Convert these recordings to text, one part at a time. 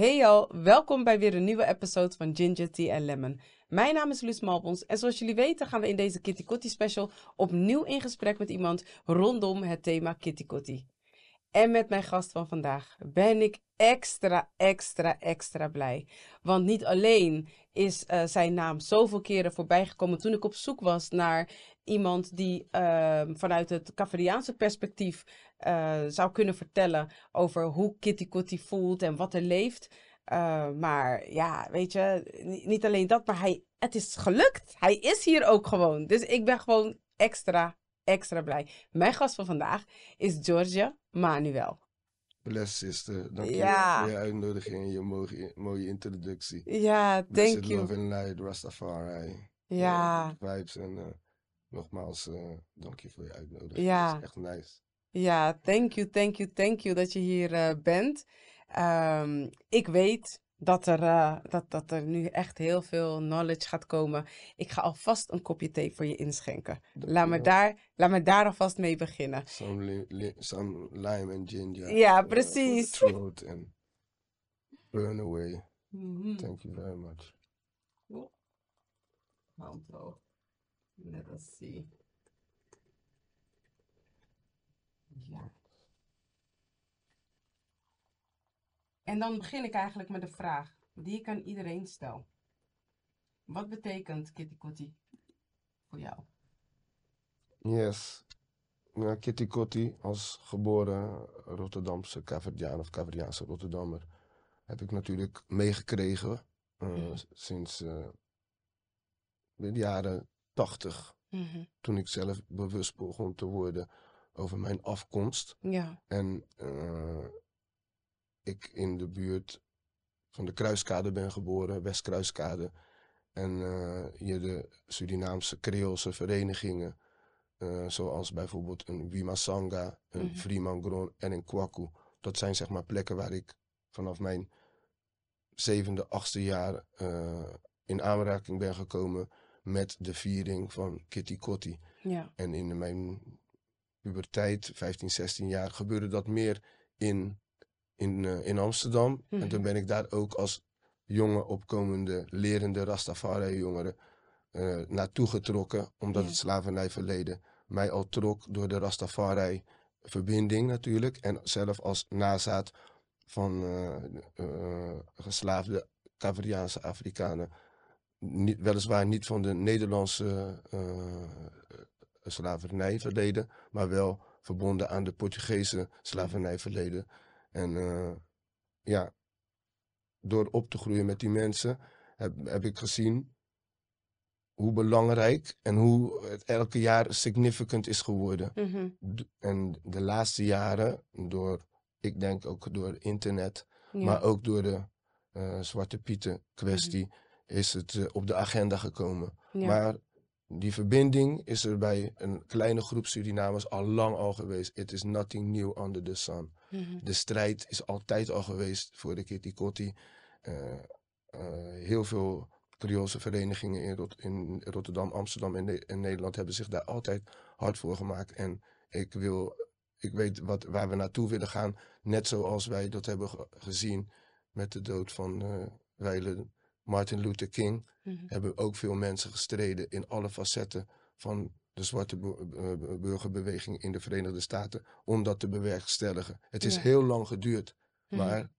Hey al, welkom bij weer een nieuwe episode van Ginger Tea and Lemon. Mijn naam is Luus Malbons en zoals jullie weten gaan we in deze Kitty Kotti special opnieuw in gesprek met iemand rondom het thema Kitty Kotti. En met mijn gast van vandaag ben ik extra, extra, extra blij. Want niet alleen is uh, zijn naam zoveel keren voorbijgekomen toen ik op zoek was naar iemand die uh, vanuit het Caveriaanse perspectief uh, zou kunnen vertellen over hoe Kitty Kotti voelt en wat er leeft. Uh, maar ja, weet je, niet alleen dat, maar hij, het is gelukt. Hij is hier ook gewoon. Dus ik ben gewoon extra, extra blij. Mijn gast van vandaag is Georgia Manuel. Bless sister, dank ja. je voor je uitnodiging en je mooie, mooie introductie. Ja, thank you. love and light, Rastafari. Ja. Vibes en uh, nogmaals, uh, dank je voor je uitnodiging. Ja. Dat is echt nice. Ja, thank you, thank you, thank you dat je hier bent. Um, ik weet dat er, uh, dat, dat er nu echt heel veel knowledge gaat komen. Ik ga alvast een kopje thee voor je inschenken. Laat me, daar, laat me daar alvast mee beginnen. Some, li li some lime and ginger. Ja, precies. Throat and burn away. Mm -hmm. Thank you very much. Hand Let us see. Ja. En dan begin ik eigenlijk met de vraag die ik aan iedereen stel. Wat betekent Kitty Kotti voor jou? Yes. Ja, Kitty Kotti, als geboren Rotterdamse Caverdiaan of Caverdiaanse Rotterdammer, heb ik natuurlijk meegekregen uh, mm. sinds uh, de jaren tachtig. Mm -hmm. Toen ik zelf bewust begon te worden over mijn afkomst. Ja. En uh, ik in de buurt van de Kruiskade ben geboren, Westkruiskade. En uh, hier de Surinaamse Creoolse verenigingen, uh, zoals bijvoorbeeld een Wimasanga, een mm -hmm. En een Kwaku. Dat zijn zeg maar plekken waar ik vanaf mijn zevende, achtste jaar in aanraking ben gekomen met de viering van Kitty Kotti. Ja. En in mijn puberteit, 15, 16 jaar, gebeurde dat meer in in, uh, in Amsterdam. Mm -hmm. En toen ben ik daar ook als jonge, opkomende, lerende Rastafari-jongeren uh, naartoe getrokken. Omdat ja. het slavernijverleden mij al trok door de Rastafari-verbinding natuurlijk. En zelf als nazaat van uh, geslaafde Caveriaanse Afrikanen. Niet, weliswaar niet van de Nederlandse slavernijverleden, maar wel verbonden aan de Portugese slavernijverleden. En uh, ja, door op te groeien met die mensen heb, heb ik gezien hoe belangrijk en hoe het elke jaar significant is geworden. Mm -hmm. En de laatste jaren, door, ik denk ook door internet, ja. maar ook door de uh, Zwarte Pieten kwestie, mm -hmm. Is het uh, op de agenda gekomen. Ja. Maar die verbinding is er bij een kleine groep Surinamers al lang al geweest. It is nothing new under the sun. Mm -hmm. De strijd is altijd al geweest voor de Kitty Kotti. Uh, uh, heel veel Creoolse verenigingen in, Rot in, Rotterdam, Amsterdam en, ne en, Nederland hebben zich daar altijd hard voor gemaakt. En ik, wil, ik weet wat, waar we naartoe willen gaan. Net zoals wij dat hebben ge gezien met de dood van uh, Weile Martin Luther King. Mm -hmm. Hebben ook veel mensen gestreden in alle facetten van de zwarte burgerbeweging in de Verenigde Staten om dat te bewerkstelligen. Het is Ja. heel lang geduurd, Mhm. maar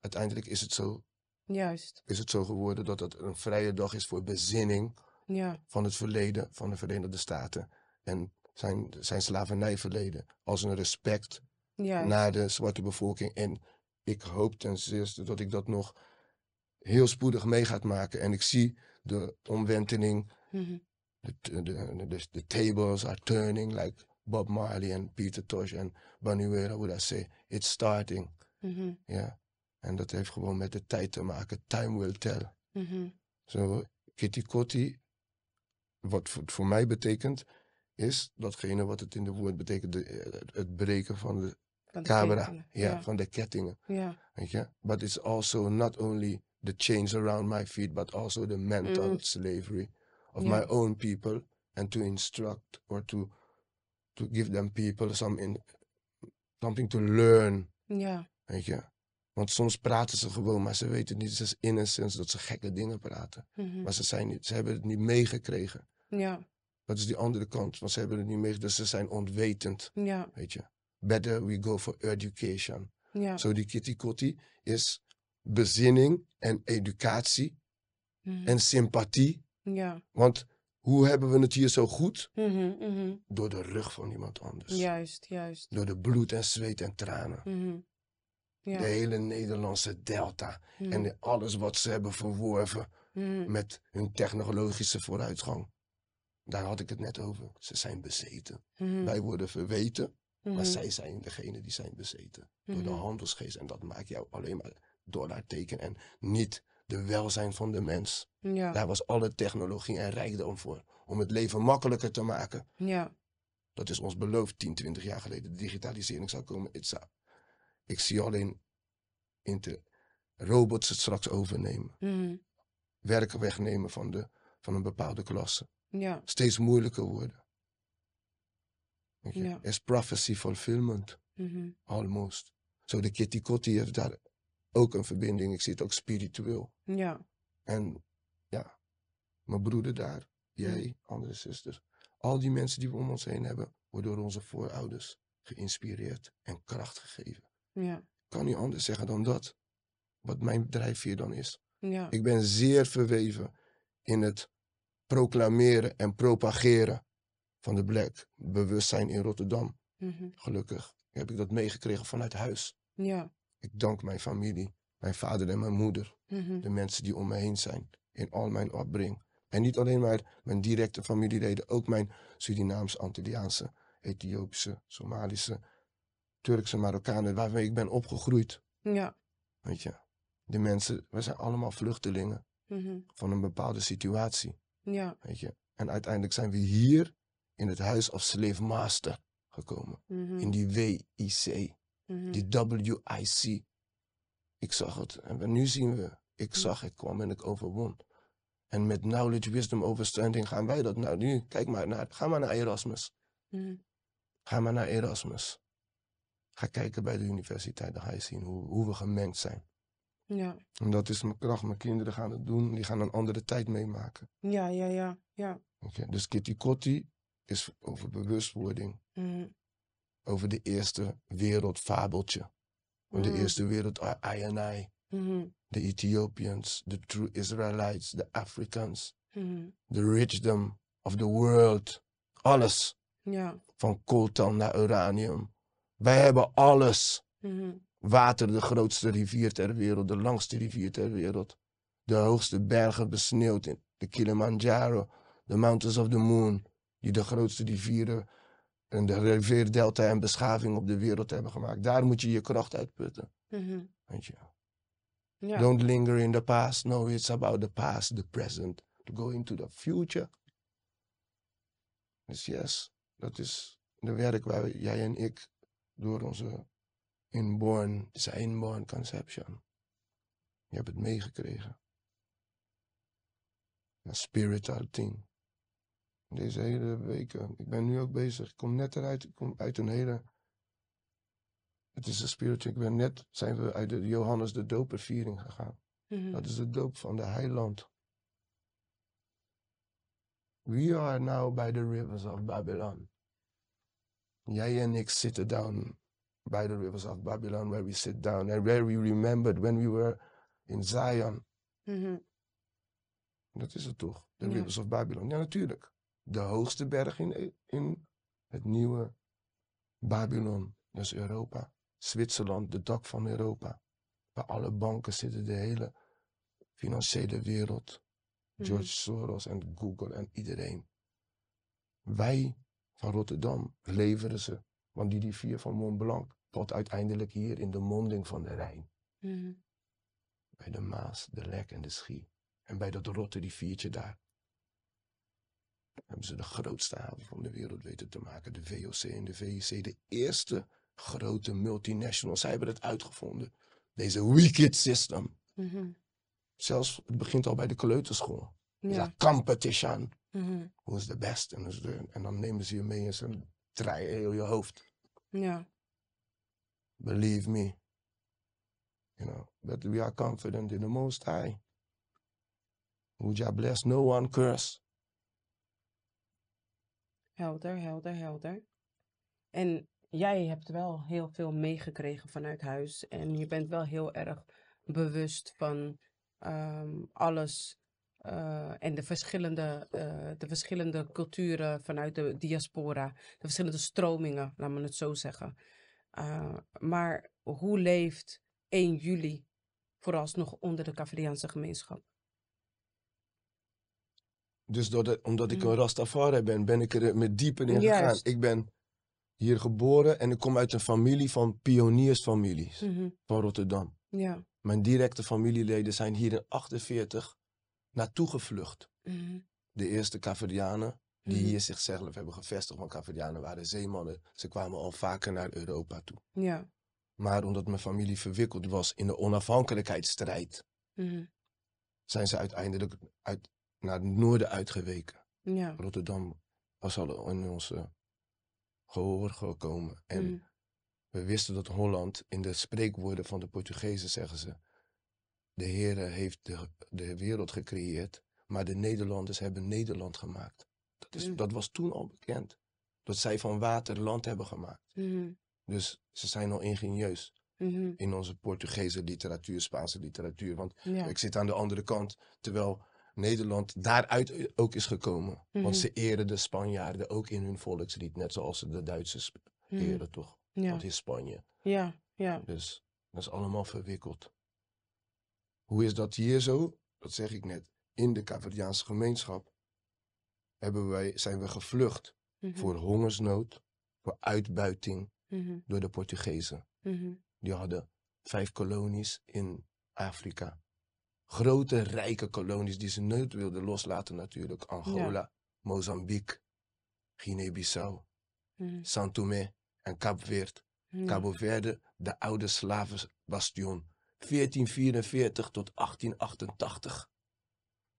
uiteindelijk is het, zo, Juist. is het zo geworden dat het een vrije dag is voor bezinning Ja. van het verleden van de Verenigde Staten en zijn, zijn slavernijverleden als een respect Juist. naar de zwarte bevolking. En ik hoop ten zeerste dat ik dat nog heel spoedig mee gaat maken. En ik zie de omwenteling Mhm. the, the, the, the tables are turning like Bob Marley and Peter Tosh en Banuera would I say. It's starting. Mhm. Ja. En dat heeft gewoon met de tijd te maken. Time will tell. Mhm. Zo, Kitty Kotti, wat voor, voor mij betekent, is datgene wat het in de woord betekent, de, het breken van de Van de camera, ja, Ja. van de kettingen. Ja. Weet je? But it's also not only the chains around my feet, but also the mental Mm. slavery of my own people, and to instruct or to to give them people some in, something to learn. Ja. Weet je? Want soms praten ze gewoon, maar ze weten niet, is innocence dat ze gekke dingen praten. Mhm. Maar ze, zijn niet, ze hebben het niet meegekregen. Ja, Dat is die andere kant, want ze hebben het niet meegekregen, dus ze zijn onwetend, ja, weet je. Better we go for education. ja. Zo die kitty kotti is bezinning en educatie Mhm. en sympathie. Ja. Want hoe hebben we het hier zo goed? Mhm, mhm. Door de rug van iemand anders. Juist, juist. Door de bloed en zweet en tranen. Ja. De hele Nederlandse delta. En alles wat ze hebben verworven met hun technologische vooruitgang. Daar had ik het net over. Ze zijn bezeten. Wij worden verweten, maar zij zijn degene die zijn bezeten. Door de handelsgeest. En dat maakt jou alleen maar dollarteken en niet de welzijn van de mens. Ja, Daar was alle technologie en rijkdom voor. Om het leven makkelijker te maken. ja, Dat is ons beloofd 10, 20 jaar geleden. De digitalisering zou komen. Zou- Ik zie alleen inter- robots het straks overnemen. Mhm. Werken wegnemen van, de, van een bepaalde klasse. ja, Steeds moeilijker worden. Ja. Is prophecy fulfillment. Mhm. Almost. Zo de Kitty Kotti heeft daar ook een verbinding. Ik zie het ook spiritueel. ja, En ja, mijn broeder daar, jij, andere zusters. Al die mensen die we om ons heen hebben, worden door onze voorouders geïnspireerd en kracht gegeven. ja, Ik kan niet anders zeggen dan dat. Wat mijn drijfveer dan is. ja, Ik ben zeer verweven in het proclameren en propageren van de black bewustzijn in Rotterdam. Mhm. Gelukkig heb ik dat meegekregen vanuit huis. ja, Ik dank mijn familie, mijn vader en mijn moeder. Mhm. de mensen die om me heen zijn in al mijn opbreng. En niet alleen maar mijn directe familieleden, ook mijn Surinaams, Antilliaanse, Ethiopische, Somalische, Turkse Marokkanen, waarmee ik ben opgegroeid. ja, Weet je, de mensen, we zijn allemaal vluchtelingen Mhm. van een bepaalde situatie. ja, Weet je, en uiteindelijk zijn we hier in het Huis of Slave Master gekomen, Mhm. in die WIC, Mhm. die WIC. Ik zag het. En nu zien we. Ik zag, ik kwam en ik overwon. En met knowledge, wisdom, understanding gaan wij dat nou nu. Kijk maar naar, ga maar naar Erasmus. Mhm. Ga maar naar Erasmus. Ga kijken bij de universiteit, dan ga je zien hoe, hoe we gemengd zijn. ja, En dat is mijn kracht. Mijn kinderen gaan het doen. Die gaan een andere tijd meemaken. ja, ja, ja, ja, Oké, Dus Kitty Kotti is over bewustwording. Mhm. Over de eerste wereldfabeltje. Van de Mm. eerste wereld, I and I. Mhm. the Ethiopians, the true Israelites, the Africans, the richdom of the world. Alles. ja, Van coltan naar uranium. Wij hebben alles. Mhm. Water, de grootste rivier ter wereld, de langste rivier ter wereld. De hoogste bergen besneeuwd in de Kilimanjaro, the mountains of the moon, die de grootste rivieren en de rivierdelta en beschaving op de wereld hebben gemaakt. Daar moet je je kracht uitputten. Mhm. Weet je. Don't linger in the past. No, it's about the past, the present, to go into the future. Dus yes, dat is de werk waar jij en ik door onze inborn, een inborn conception. Je hebt het meegekregen. Een spiritual thing. Deze hele weken. Ik ben nu ook bezig. Ik kom net eruit. Ik kom uit een hele. Het is een spiritual. Ik ben net. Zijn we uit de Johannes de Doperviering gegaan. Mhm. Dat is de doop van de heiland. We are now by the rivers of Babylon. Jij en ik zitten down by the rivers of Babylon, where we sit down and where we remembered when we were in Zion. Mhm. Dat is het toch? De Ja. rivers of Babylon. Ja, natuurlijk. De hoogste berg in, in het nieuwe Babylon. Dat is Europa. Zwitserland, de dak van Europa. Waar alle banken zitten, de hele financiële wereld. Mhm. George Soros en Google en iedereen. Wij van Rotterdam leveren ze. Want die rivier van Mont Blanc valt uiteindelijk hier in de monding van de Rijn. Mhm. Bij de Maas, de Lek en de Schie. En bij dat rotte riviertje daar. Hebben ze de grootste haven van de wereld weten te maken. De VOC en de VIC. De eerste grote multinationals. Zij hebben het uitgevonden. Deze wicked system. Mhm. Zelfs, het begint al bij de kleuterschool. ja, competition. Mhm. Is de best? En, dus de- en dan nemen ze je mee en ze draaien heel je hoofd. ja, Believe me. You know, but we are confident in the Most High. Who shall bless, no one curse. Helder, helder, helder. En jij hebt wel heel veel meegekregen vanuit huis. En je bent wel heel erg bewust van ehm, alles. eh, en de verschillende, eh, de verschillende culturen vanuit de diaspora. De verschillende stromingen, laat me het zo zeggen. Uh, maar hoe leeft 1 juli vooralsnog onder de Caveriaanse gemeenschap? Dus doordat, omdat ik Mm. een Rastafari ben, ben ik er met dieper in gegaan. Juist. Ik ben hier geboren en ik kom uit een familie van pioniersfamilies Mhm, van Rotterdam. Ja. Mijn directe familieleden zijn hier in 48 naartoe gevlucht. mhm, De eerste Caverdianen die Mhm. hier zichzelf hebben gevestigd, want Caverdianen waren zeemannen. Ze kwamen al vaker naar Europa toe. Ja. Maar omdat mijn familie verwikkeld was in de onafhankelijkheidsstrijd, zijn ze uiteindelijk uit, naar het noorden uitgeweken. Ja. Rotterdam was al in onze gehoor gekomen. En mhm, we wisten dat Holland, in de spreekwoorden van de Portugezen zeggen ze, de Heere heeft de, de wereld gecreëerd, maar de Nederlanders hebben Nederland gemaakt. Dat, is, Mm. dat was toen al bekend. Dat zij van water land hebben gemaakt. mhm, Dus ze zijn al ingenieus mhm, in onze Portugese literatuur, Spaanse literatuur. Want Ja. ik zit aan de andere kant, terwijl Nederland daaruit ook is gekomen. Mhm. Want ze eren de Spanjaarden ook in hun volkslied, net zoals ze de Duitsers mhm, eren, toch? Ja. Want in Spanje. Ja. Ja. Dus dat is allemaal verwikkeld. Hoe is dat hier zo? Dat zeg ik net. In de Caverdiaanse gemeenschap hebben wij, zijn we gevlucht mhm, voor hongersnood, voor uitbuiting mhm, door de Portugezen. mhm, Die hadden vijf kolonies in Afrika. Grote, rijke kolonies die ze nooit wilden loslaten natuurlijk. Angola, Mozambique, Guinea-Bissau, Saint-Tomé en Kaapverd. ja. Cabo Verde, de oude slavenbastion. 1444 tot 1888.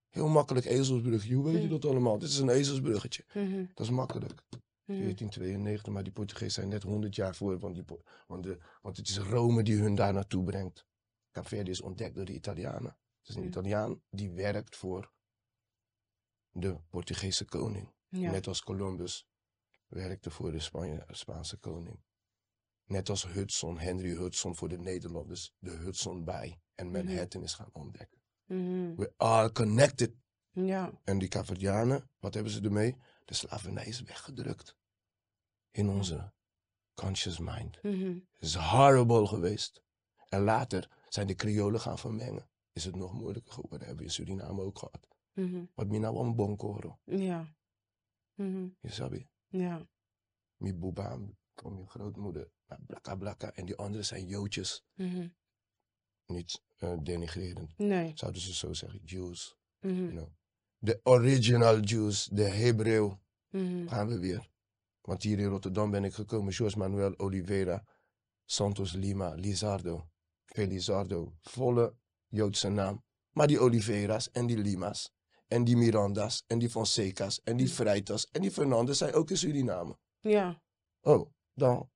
Heel makkelijk ezelsbrugje. Hoe weet je Hmm. dat allemaal? Dit is een ezelsbruggetje. mhm, Dat is makkelijk. mhm, 1492, maar die Portugezen zijn net 100 jaar voor. Want, die, want, de, want het is Rome die hun daar naartoe brengt. Cabo Verde is ontdekt door de Italianen. Het is een. Italiaan die werkt voor de Portugese koning. Ja. Net als Columbus werkte voor de Spanje, Spaanse koning. Net als Hudson, Henry Hudson voor de Nederlanders, de Hudson Bay en Manhattan is gaan ontdekken. mhm, We are connected. Ja. En die Caverdianen, wat hebben ze ermee? De slavernij is weggedrukt. In onze conscious mind. mhm, Het is horrible geweest. En later zijn de Creolen gaan vermengen. Is het nog moeilijker geworden. Hebben we in Suriname ook gehad. mhm, Wat mina een bonkoro. Ja. mhm, Je sabi. Ja. Mi boeba van mijn grootmoeder. Nou, Blakka blakka. En die anderen zijn Joodjes. mhm, Niet eh, denigrerend. Nee. Zouden ze zo zeggen. Jews. mhm, You know. De original Jews. De Hebreeuw. mhm, Gaan we weer. Want hier in Rotterdam ben ik gekomen. José Manuel Oliveira. Santos Lima. Lizardo. Felizardo. Volle Joodse naam. Maar die Oliveira's en die Lima's. En die Miranda's. En die Fonseca's. En die Freitas. En die Fernandes zijn ook in Suriname. Ja. Oh, dan.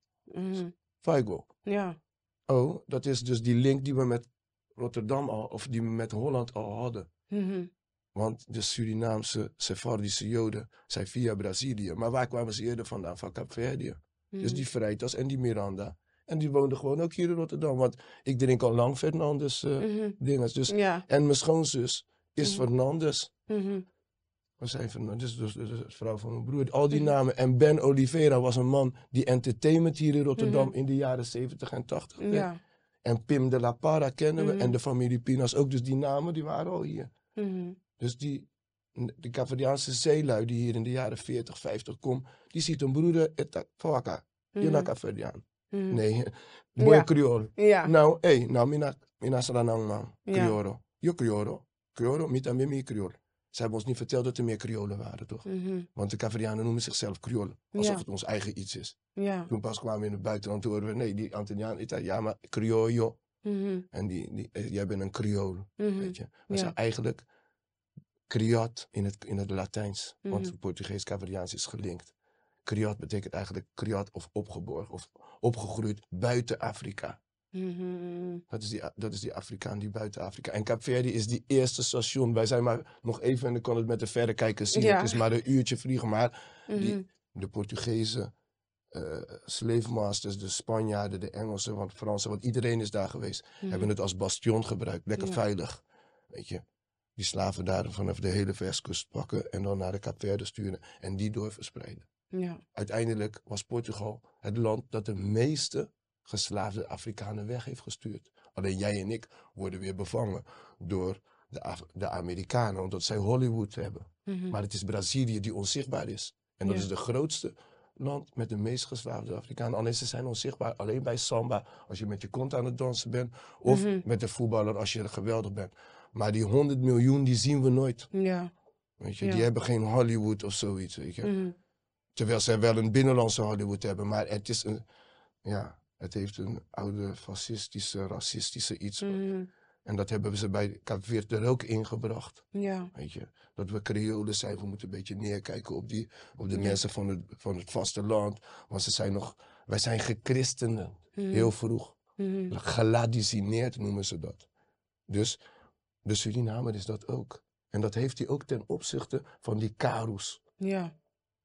Faigo. Ja. Oh, dat is dus die link die we met Rotterdam al, of die we met Holland al hadden. mhm, Want de Surinaamse Sephardische Joden zijn via Brazilië. Maar waar kwamen ze eerder vandaan? Van Kaapverdië. Dus mhm, die Freitas en die Miranda. En die woonden gewoon ook hier in Rotterdam. Want ik drink al lang Fernandes mhm, dinges. Dus, Ja. en mijn schoonzus is Mhm. Fernandes. mhm, We zijn Fernandes, dus dus de vrouw van mijn broer. Al die Mhm. namen. En Ben Oliveira was een man die entertainment hier in Rotterdam Mhm. in de jaren 70 en 80 deed. Ja. En Pim de la Parra kennen we. En de familie Pinas ook. Dus die namen die waren al hier. Dus die, de Caverdiaanse zeelui die hier in de jaren 40, 50 komen. Die ziet een broeder, fawaka. Je mhm, mhm. Nee, boy Ja. Creole. Ja. Nou, hey, nou, mina, mina saranang man. Ja. Creolo. Yo Creolo. Creolo, mita mimi Creole. Ze hebben ons niet verteld dat er meer Creolen waren, toch? mhm, Want de Caverdianen noemen zichzelf Creole. Alsof Ja. het ons eigen iets is. Ja. Toen pas kwamen we in het buitenland, hoorden we, nee, die Antilliaan, Italiaan, maar Criollo. mhm, En die, die, eh, jij bent een Creole. mhm, Weet je. Ja. We zijn eigenlijk Criot in het, in het Latijns. Want het Portugees Caveriaans is gelinkt. Criot betekent eigenlijk Criot of opgeborgen of opgegroeid buiten Afrika. Mhm. Dat is, die, dat is die Afrikaan die buiten Afrika. En Kaapverdi is die eerste station. Wij zijn maar nog even en ik kan het met de verrekijker zien. Ja. Het is maar een uurtje vliegen. Maar die, Mhm. de Portugezen, eh slave masters, de Spanjaarden, de Engelsen, want Fransen, want iedereen is daar geweest. Hebben het als bastion gebruikt. Lekker. Ja. veilig. Weet je. Die slaven daar vanaf de hele Westkust pakken en dan naar de Kaapverde sturen. En die doorverspreiden. Ja. Uiteindelijk was Portugal het land dat de meeste geslaafde Afrikanen weg heeft gestuurd. Alleen jij en ik worden weer bevangen door de, Af- de Amerikanen, omdat zij Hollywood hebben. Mhm. Maar het is Brazilië die onzichtbaar is. En dat Ja. is de grootste land met de meest geslaafde Afrikanen. Alleen ze zijn onzichtbaar alleen bij samba als je met je kont aan het dansen bent. Of Mhm. met de voetballer als je geweldig bent. Maar die 100 miljoen die zien we nooit. Ja. Weet je? Ja. Die hebben geen Hollywood of zoiets. Weet je? Mhm. Terwijl zij wel een binnenlandse Hollywood hebben. Maar het is een... Ja, het heeft een oude fascistische, racistische iets. Mhm. En dat hebben ze bij Kaapverde er ook ingebracht. Ja. Weet je, dat we Creolen zijn, we moeten een beetje neerkijken op, die, op de Ja. mensen van het, van het vasteland. Want ze zijn nog, wij zijn gechristenen, Mhm. heel vroeg. Geladicineerd noemen ze dat. Dus de Surinamer is dat ook. En dat heeft hij ook ten opzichte van die Karus. Ja.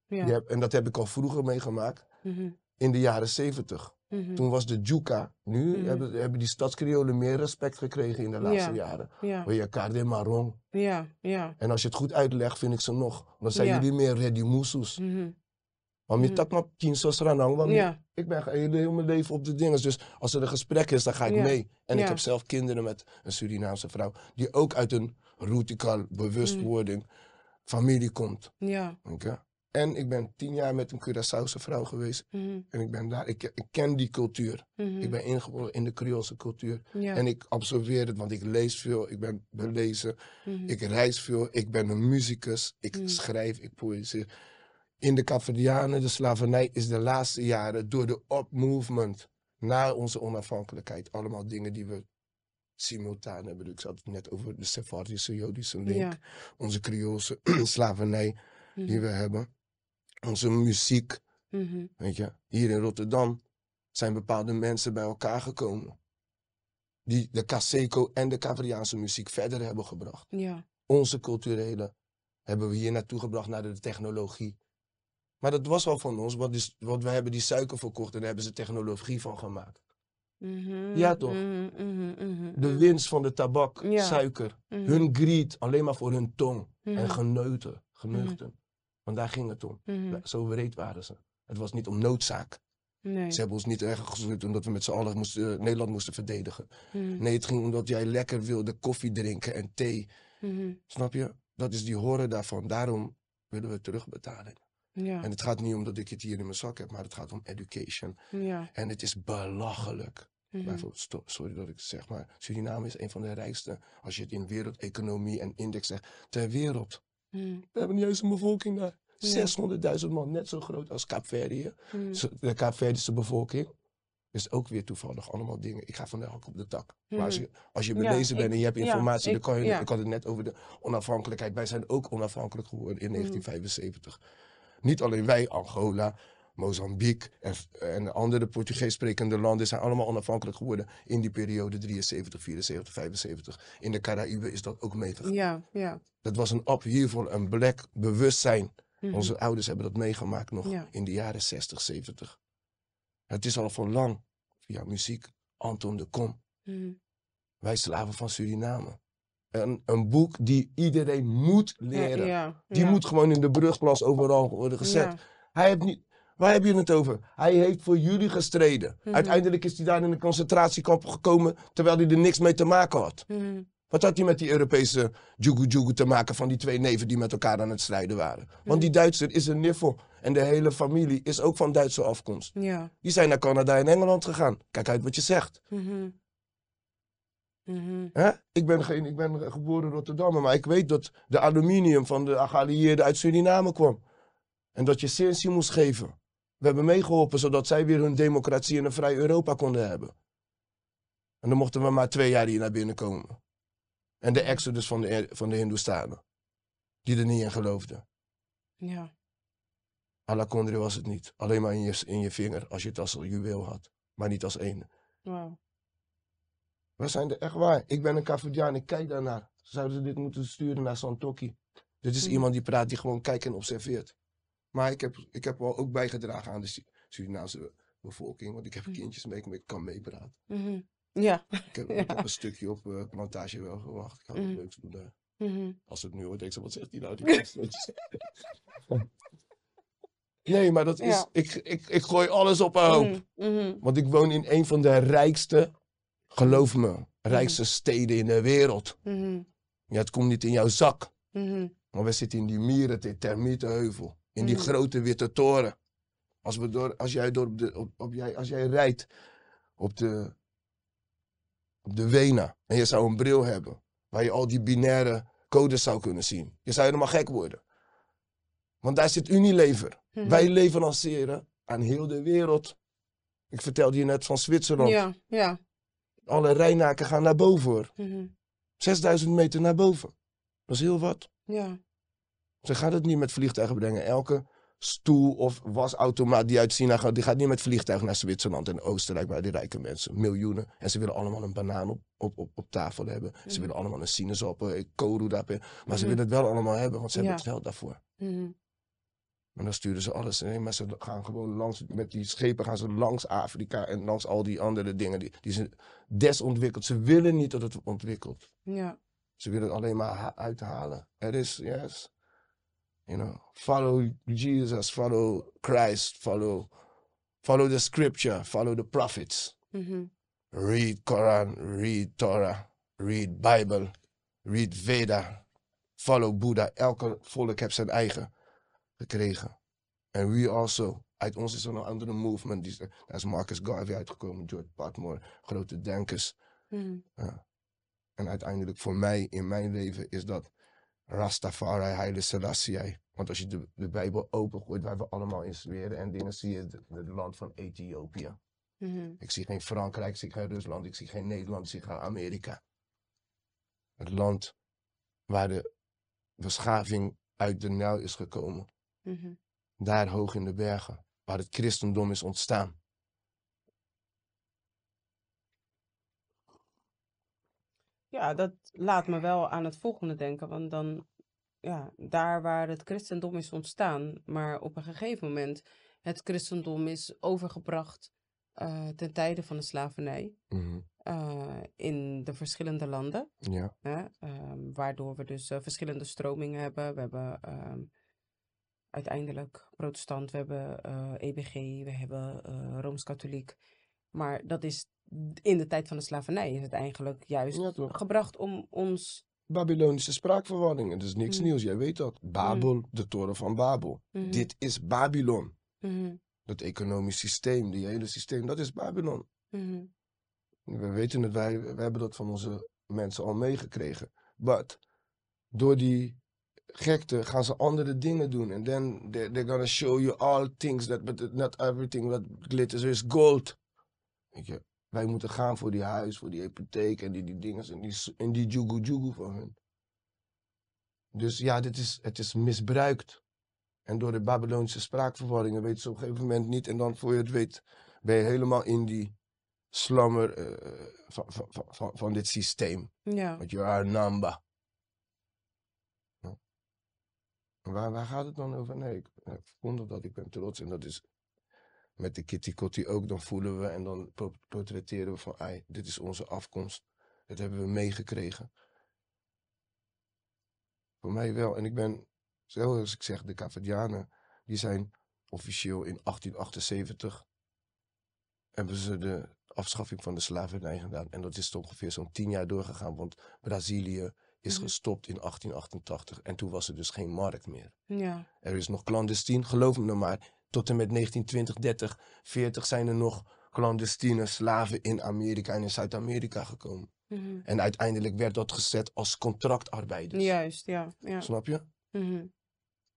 Ja. En dat heb ik al vroeger meegemaakt, Mhm. in de jaren zeventig. Mhm. Toen was de Juka. Nu Mhm. hebben, hebben die stadskreolen meer respect gekregen in de laatste Ja. jaren. Ja. Je Carde Marron. Ja. Ja. En als je het goed uitlegt, vind ik ze nog. Dan zijn Ja. jullie meer ready moesus. Mhm. Want je Mhm. tak maar tien sos ranang, want ik ben heel, mijn leven op de dingen. Dus als er een gesprek is, dan ga ik Ja. mee. En ik heb zelf kinderen met een Surinaamse vrouw. Die ook uit een rutical bewustwording familie komt. Ja. je. En ik ben tien jaar met een Curaçaose vrouw geweest. Mhm. En ik ben daar, ik, ik ken die cultuur. Mhm. Ik ben ingeboren in de Creoolse cultuur. Ja. En ik absorbeer het, want ik lees veel, ik ben belezen. Mhm. Ik reis veel, ik ben een muzikus, ik schrijf, ik poëzie. In de Caverdianen, de slavernij is de laatste jaren door de up-movement na onze onafhankelijkheid. Allemaal dingen die we simultaan hebben. Ik had het net over de Sephardische Jodische link, Ja. onze Creoolse slavernij die we hebben. Onze muziek, Mhm. weet je. Hier in Rotterdam zijn bepaalde mensen bij elkaar gekomen. Die de Caseco en de Cavriaanse muziek verder hebben gebracht Ja. onze culturele hebben we hier naartoe gebracht naar de technologie. Maar dat was al van ons, want, die, want we hebben die suiker verkocht en daar hebben ze technologie van gemaakt. Mhm. Ja, toch? Mhm. De winst van de tabak, Ja. suiker, hun greed, alleen maar voor hun tong en geneuten, geneugten. Want daar ging het om. Mhm. Zo breed waren ze. Het was niet om noodzaak. Nee. Ze hebben ons niet erg gestuurd omdat we met z'n allen moesten, eh, Nederland moesten verdedigen. Mhm. Nee, het ging omdat jij lekker wilde koffie drinken en thee. Mhm. Snap je? Dat is die horen daarvan. Daarom willen we terugbetalen. Ja. En het gaat niet om dat ik het hier in mijn zak heb, maar het gaat om education. Ja. En het is belachelijk. Bijvoorbeeld, sorry dat ik het zeg, maar Suriname is een van de rijkste, als je het in wereldeconomie en index zegt, ter wereld. Mhm. We hebben niet eens een bevolking daar. Ja. 600.000 man, net zo groot als Kaapverdië. Zo- De Kaapverdische bevolking is ook weer toevallig allemaal dingen. Ik ga van de hak op de tak. Maar als Mhm. je, als je Ja, belezen bent en je hebt informatie, ik- dan kan je, ik had het net over de onafhankelijkheid. Wij zijn ook onafhankelijk geworden in 1975. Niet alleen wij, Angola, Mozambique en, en de andere Portugees sprekende landen zijn allemaal onafhankelijk geworden in die periode 73, 74, 75. In de Caraïbe is dat ook meegegaan. Ja. Ja. Dat was een upheaval, een black bewustzijn. Mhm. Onze ouders hebben dat meegemaakt nog Ja. in de jaren 60, 70. Het is al van lang, via muziek, Anton de Kom. Mhm. Wij slaven van Suriname. Een, een boek die iedereen moet leren. Ja. Die moet gewoon in de brugklas overal worden gezet. Hij heeft niet, waar heb je het over? Hij heeft voor jullie gestreden. Mhm. Uiteindelijk is hij daar in een concentratiekamp gekomen terwijl hij er niks mee te maken had. Mhm. Wat had hij met die Europese jugu jugu te maken van die twee neven die met elkaar aan het strijden waren? Want die Duitser is een niffel. En de hele familie is ook van Duitse afkomst. Ja. Die zijn naar Canada en Engeland gegaan. Kijk uit wat je zegt. Mhm. Mhm. Hè? Ik, ben geen, ik ben geboren in Rotterdam, maar ik weet dat de aluminium van de geallieerden uit Suriname kwam. En dat je sensie moest geven. We hebben meegeholpen zodat zij weer hun democratie en een vrij Europa konden hebben. En dan mochten we maar twee jaar hier naar binnen komen. En de exodus van de, van de Hindoestanen. Die er niet in geloofden. Ja. Alakondre was het niet. Alleen maar in je, in je vinger als je het als juweel had. Maar niet als één. Wauw. We zijn er echt waar. Ik ben een Cavadiaan, ik kijk daarnaar. Zouden ze dit moeten sturen naar Santoki? Dit is Mhm. iemand die praat, die gewoon kijkt en observeert. Maar ik heb, ik heb wel ook bijgedragen aan de Su- Surinaamse bevolking. Want ik heb Mhm. kindjes mee, ik kan meepraten. Mhm. Ja. Ik heb, Ja. een stukje op eh, plantage wel gewacht. Ik had Mhm. het leuks doen daar. Mhm. Als het nu hoort, denk ik, wat zegt hij nou? Die nee, maar dat is, Ja. ik, ik, ik gooi alles op een hoop. Mhm. Mhm. Want ik woon in een van de rijkste, geloof me, rijkste steden in de wereld. Mhm. Ja, het komt niet in jouw zak. Mhm. Maar we zitten in die mieren, de termietenheuvel. In die Mhm. grote witte toren. Als, we door, als, jij, door de, op, op jij, als jij rijdt op de, op de Wena en je zou een bril hebben waar je al die binaire codes zou kunnen zien. Je zou helemaal gek worden. Want daar zit Unilever. Mhm. Wij leverancieren aan heel de wereld. Ik vertelde je net van Zwitserland. Ja, ja. Alle Rijnaken gaan naar boven. Mhm. 6000 meter naar boven. Dat is heel wat. Ja. Ze gaat het niet met vliegtuigen brengen. Elke stoel of wasautomaat die uit China gaat, die gaat niet met vliegtuig naar Zwitserland en Oostenrijk bij die rijke mensen. Miljoenen. En ze willen allemaal een banaan op, op, op, op tafel hebben. Ze Mhm. willen allemaal een sinaasappel, een koolroedap. Maar ze Mhm. willen het wel allemaal hebben, want ze hebben het geld daarvoor. Mhm. En dan sturen ze alles. Nee, maar ze gaan gewoon langs, met die schepen gaan ze langs Afrika en langs al die andere dingen. Die, die zijn desontwikkeld. Ze willen niet dat het ontwikkelt. Ja. Ze willen het alleen maar ha- uithalen. Er is, yes. You know, follow Jesus, follow Christ, follow, follow the scripture, follow the prophets. Mhm. Read Quran, read Torah, read Bible, read Veda, follow Buddha. Elke volk heeft zijn eigen gekregen. En we also. Uit ons is er een andere movement. Die is, daar is Marcus Garvey uitgekomen, George Patmore, grote denkers. Mhm. En uiteindelijk voor mij in mijn leven is dat Rastafari, Haile Selassie. Want als je de, de Bijbel opengooit waar we allemaal in zweren en dingen, zie je het, het land van Ethiopië. Mhm. Ik zie geen Frankrijk, ik zie geen Rusland, ik zie geen Nederland, ik zie geen Amerika. Het land waar de beschaving uit de Nijl is gekomen. Mhm. Daar hoog in de bergen, waar het christendom is ontstaan. Ja, dat laat me wel aan het volgende denken. Want dan, ja, daar waar het christendom is ontstaan, maar op een gegeven moment het christendom is overgebracht eh, ten tijde van de slavernij Mhm. eh, in de verschillende landen. Ja. Ehm, waardoor we dus eh, verschillende stromingen hebben. We hebben ehm, uiteindelijk protestant, we hebben EBG, we hebben Rooms-Katholiek. Maar dat is in de tijd van de slavernij is het eigenlijk juist Ja, gebracht om ons... Babylonische spraakverwarring, het is niks Mhm. nieuws, jij weet dat. Babel, de toren van Babel. Mhm, Dit is Babylon. mhm, Dat economisch systeem, die hele systeem, dat is Babylon. mhm, We weten het, wij, we hebben dat van onze mensen al meegekregen. But door die gekte gaan ze andere dingen doen. En then they, they're gonna show you all things, that, but not everything that glitters is gold. Weet je, wij moeten gaan voor die huis, voor die hypotheek en die, die dingen en die, en die jugu jugu van hun. Dus ja, dit is, het is misbruikt. En door de Babylonische spraakverwarringen weten ze op een gegeven moment niet. En dan voor je het weet ben je helemaal in die slammer eh, van, van, van, van, dit systeem. ja, Want je are a number. Ja. En Waar, waar gaat het dan over? Nee, ik, ik vond dat, ik ben trots. En dat is met de kitty kotti ook. Dan voelen we en dan po- portretteren we van, ai, dit is onze afkomst. Dat hebben we meegekregen. Voor mij wel. En ik ben, zoals ik zeg, de Cavadianen, die zijn officieel in 1878 hebben ze de afschaffing van de slavernij gedaan. En dat is toch ongeveer zo'n tien jaar doorgegaan, want Brazilië is Mhm. gestopt in 1888 en toen was er dus geen markt meer. ja, Er is nog clandestien, geloof me nou maar, tot en met 1920, 30, 40 zijn er nog clandestine slaven in Amerika en in Zuid-Amerika gekomen. mhm. En uiteindelijk werd dat gezet als contractarbeiders. juist, ja, ja. Snap je? mhm,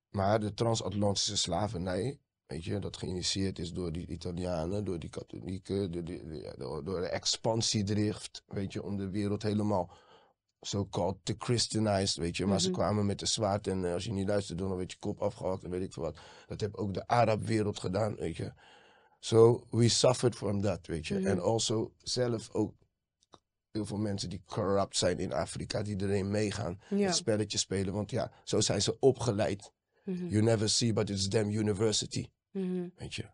Maar de transatlantische slavernij, weet je, dat geïnitieerd is door die Italianen, door die katholieken, door, die, door de expansiedrift, weet je, om de wereld helemaal so-called te christianized, weet je. Maar ze Mhm. kwamen met de zwaard en eh, als je niet luisterde, dan werd je kop afgehakt en weet ik veel wat. Dat heeft ook de Arabwereld gedaan, weet je. So we suffered from that, weet je. Mhm. En also zelf ook heel veel mensen die corrupt zijn in Afrika, die erin meegaan. Ja. Het spelletje spelen, want ja, zo zijn ze opgeleid. Mhm. You never see, but it's them university, weet je.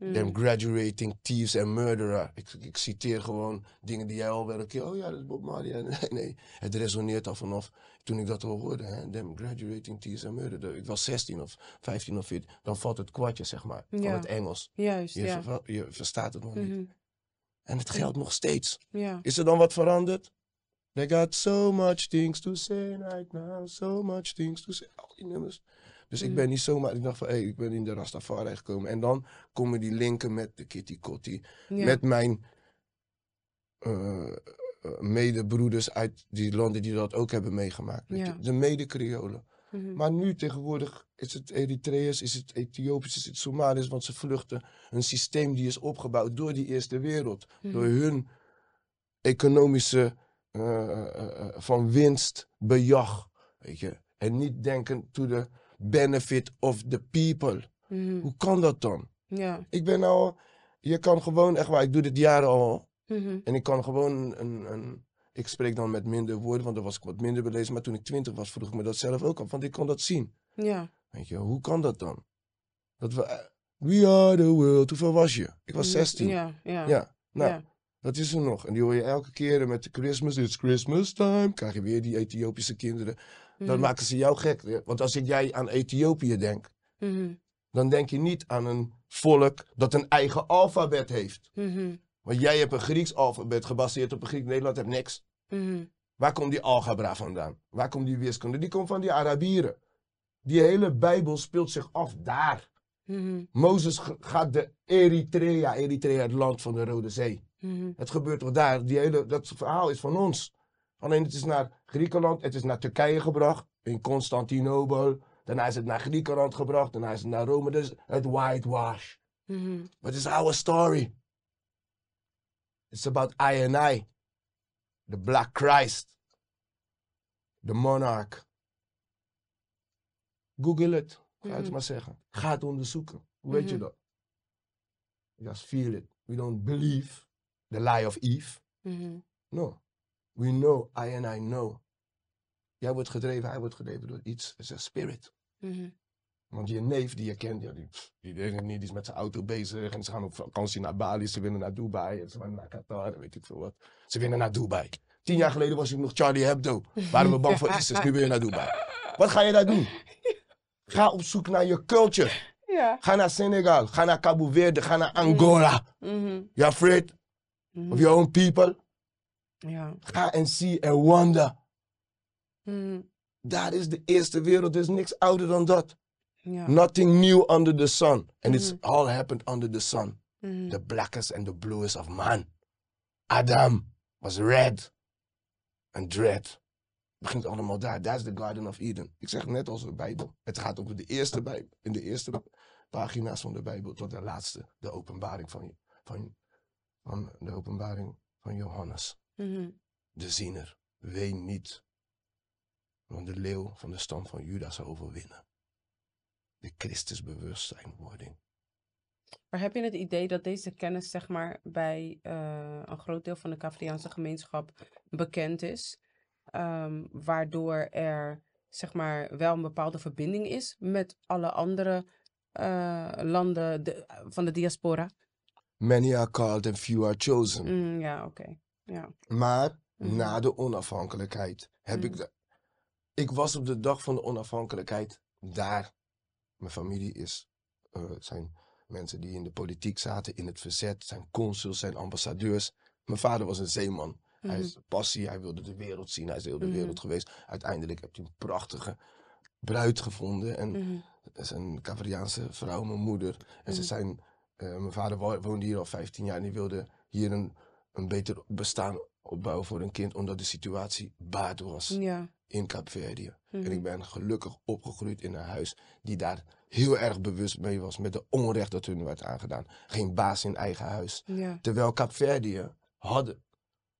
Mhm. Them graduating thieves and murderer. Ik, ik citeer gewoon dingen die jij al wel een keer. Oh ja, dat is Bob Marley. Nee, nee. Het resoneert al vanaf toen ik dat al hoorde. Hè? Them graduating thieves and murderer. Ik was 16 of 15 of 14. Dan valt het kwartje, zeg maar, van het Engels. Juist, Je, ja. ver- je verstaat het nog niet. Mhm. En het geldt nog steeds. Ja. Is er dan wat veranderd? They got so much things to say right now. So much things to say. Al die nummers. Dus ik Mhm. ben niet zomaar, ik dacht van, hé, ik ben in de Rastafari gekomen. En dan komen die linken met de Kitty Kotti. Ja. Met mijn eh, medebroeders uit die landen die dat ook hebben meegemaakt. Ja. De mede-Creolen. Mhm. Maar nu tegenwoordig is het Eritreërs, is het Ethiopisch, is het Somaliërs, want ze vluchten een systeem die is opgebouwd door die Eerste Wereld. Mhm. Door hun economische eh, van winst bejag. Weet je? En niet denken to the benefit of the people. Mhm. Hoe kan dat dan? Ja. Ik ben nou, je kan gewoon, echt waar, ik doe dit jaren al. Mhm. En ik kan gewoon een, een, ik spreek dan met minder woorden, want dan was ik wat minder belezen. Maar toen ik twintig was, vroeg ik me dat zelf ook af, want ik kon dat zien. Ja. Weet je, hoe kan dat dan? Dat we, eh, we are the world. Hoeveel was je? Ik was 16. Ja, Ja. Ja. Ja. nou, dat is er nog. En die hoor je elke keer met de Christmas, it's Christmas time. Krijg je weer die Ethiopische kinderen. Dan Mhm. maken ze jou gek. Want als ik jij aan Ethiopië denk, Mhm. dan denk je niet aan een volk dat een eigen alfabet heeft. Mhm. Want jij hebt een Grieks alfabet gebaseerd op een Griek. Nederland heeft niks. Waar komt die algebra vandaan? Waar komt die wiskunde? Die komt van die Arabieren. Die hele Bijbel speelt zich af daar. Mozes gaat de Eritrea, Eritrea, het land van de Rode Zee. Het gebeurt toch daar? Die hele, dat verhaal is van ons. Alleen het is naar Griekenland, het is naar Turkije gebracht, in Constantinopel. Daarna is het naar Griekenland gebracht, daarna is het naar Rome. Dus het whitewash. Mhm. But it's our story. It's about I and I. The Black Christ. The monarch. Google het. Ga het Mhm. maar zeggen. Ga het onderzoeken. Hoe weet je Mhm. dat? Just feel it. We don't believe the lie of Eve. Mhm. No. We know, I and I know. Jij wordt gedreven, hij wordt gedreven door iets. Het is een spirit. Mhm. Want je neef die je kent, ja, die, die die is met zijn auto bezig. En ze gaan op vakantie naar Bali, ze willen naar Dubai. En ze gaan naar Qatar, weet ik veel wat. Ze willen naar Dubai. Tien jaar geleden was ik nog Charlie Hebdo. Waren we bang voor ISIS, nu wil je naar Dubai. Wat ga je daar doen? Ga op zoek naar je culture. Ja. Ga naar Senegal, ga naar Cabo Verde, ga naar Angola. You afraid of your own people? Ja. Ga en see and wonder. Mhm. Daar is de eerste wereld, er is niks ouder dan dat. Ja. Nothing new under the sun. And it's Mhm. all happened under the sun. Mhm. The blackest and the bluest of man. Adam was red. And dread. Het begint allemaal daar. That's the Garden of Eden. Ik zeg net als de Bijbel. Het gaat over de eerste Bijbel. In de eerste pagina's van de Bijbel tot de laatste. De openbaring van, van, van de openbaring van Johannes. Mhm. De ziener. Ween niet. Want de leeuw van de stam van Juda zal overwinnen. De Christusbewustzijnwording. Maar heb je het idee dat deze kennis, zeg maar, bij eh, een groot deel van de Cavriaanse gemeenschap bekend is? Ehm, waardoor er, zeg maar, wel een bepaalde verbinding is met alle andere eh, landen de- van de diaspora? Many are called and few are chosen. Mm, ja, oké. Ja. Maar Mhm. na de onafhankelijkheid heb ik Mhm. de. Ik was op de dag van de onafhankelijkheid daar. Mijn familie is, eh, zijn mensen die in de politiek zaten, in het verzet, zijn consuls, zijn ambassadeurs. Mijn vader was een zeeman. Hij Mhm. is passie, hij wilde de wereld zien, hij is heel de wereld geweest. Uiteindelijk heeft hij een prachtige bruid gevonden. En dat is een Cavriaanse vrouw, mijn moeder. En ze zijn, eh, mijn vader wo- woonde hier al 15 jaar en die wilde hier een, een beter bestaan opbouwen voor een kind, omdat de situatie baat was Ja. in Kaapverdië. En Mhm. ik ben gelukkig opgegroeid in een huis die daar heel erg bewust mee was met de onrecht dat hun werd aangedaan. Geen baas in eigen huis. Ja. Terwijl Kaapverdië hadden,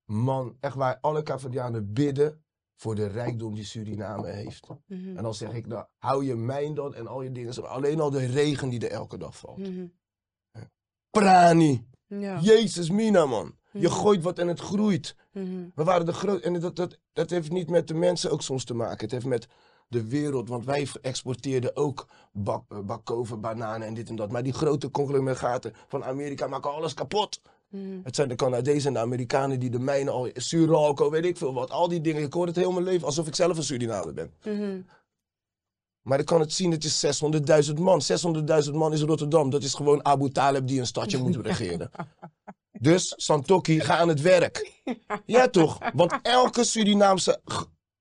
man, echt waar alle Kaapverdianen bidden voor de rijkdom die Suriname heeft. Mhm. En dan zeg ik, nou, hou je mijn dan en al je dingen. Alleen al de regen die er elke dag valt. Mhm. Prani. Ja. Jezus mina, man. Je Mhm. gooit wat en het groeit. Mhm. We waren de groot. En dat, dat, dat heeft niet met de mensen ook soms te maken. Het heeft met de wereld. Want wij exporteerden ook bak, eh, bakoven, bananen en dit en dat. Maar die grote conglomeraten van Amerika maken alles kapot. Mhm. Het zijn de Canadezen en de Amerikanen die de mijnen al. Suralco, weet ik veel wat. Al die dingen. Ik hoor het heel mijn leven alsof ik zelf een Surinamer ben. Maar ik kan het zien, het is 600.000 man. 600.000 man is Rotterdam. Dat is gewoon Abu Talib die een stadje moet regeren. Dus, Santoki, ga aan het werk. Ja toch? Want elke Surinaamse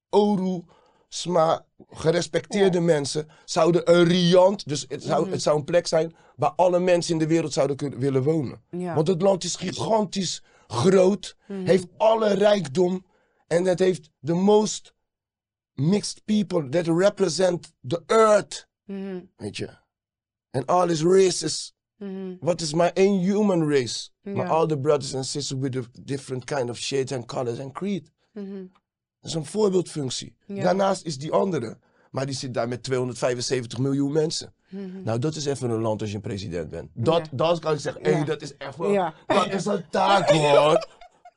Oru, Sma, gerespecteerde mensen zouden een riant, dus het zou, Mhm. het zou een plek zijn waar alle mensen in de wereld zouden kunnen, willen wonen. Ja. Want het land is gigantisch groot, Mhm. heeft alle rijkdom en het heeft the most mixed people that represent the earth. Mhm. Weet je. En all is races. Mhm. Wat is maar één human race? Maar all the brothers and sisters with a different kind of shades and colors and creed. Mhm. Dat is een voorbeeldfunctie. Ja. Daarnaast is die andere. Maar die zit daar met 275 miljoen mensen. Mhm. Nou, dat is even een land als je een president bent. Dat, Ja. dat kan ik zeggen, hé, dat is echt wel, dat is een taak hoor.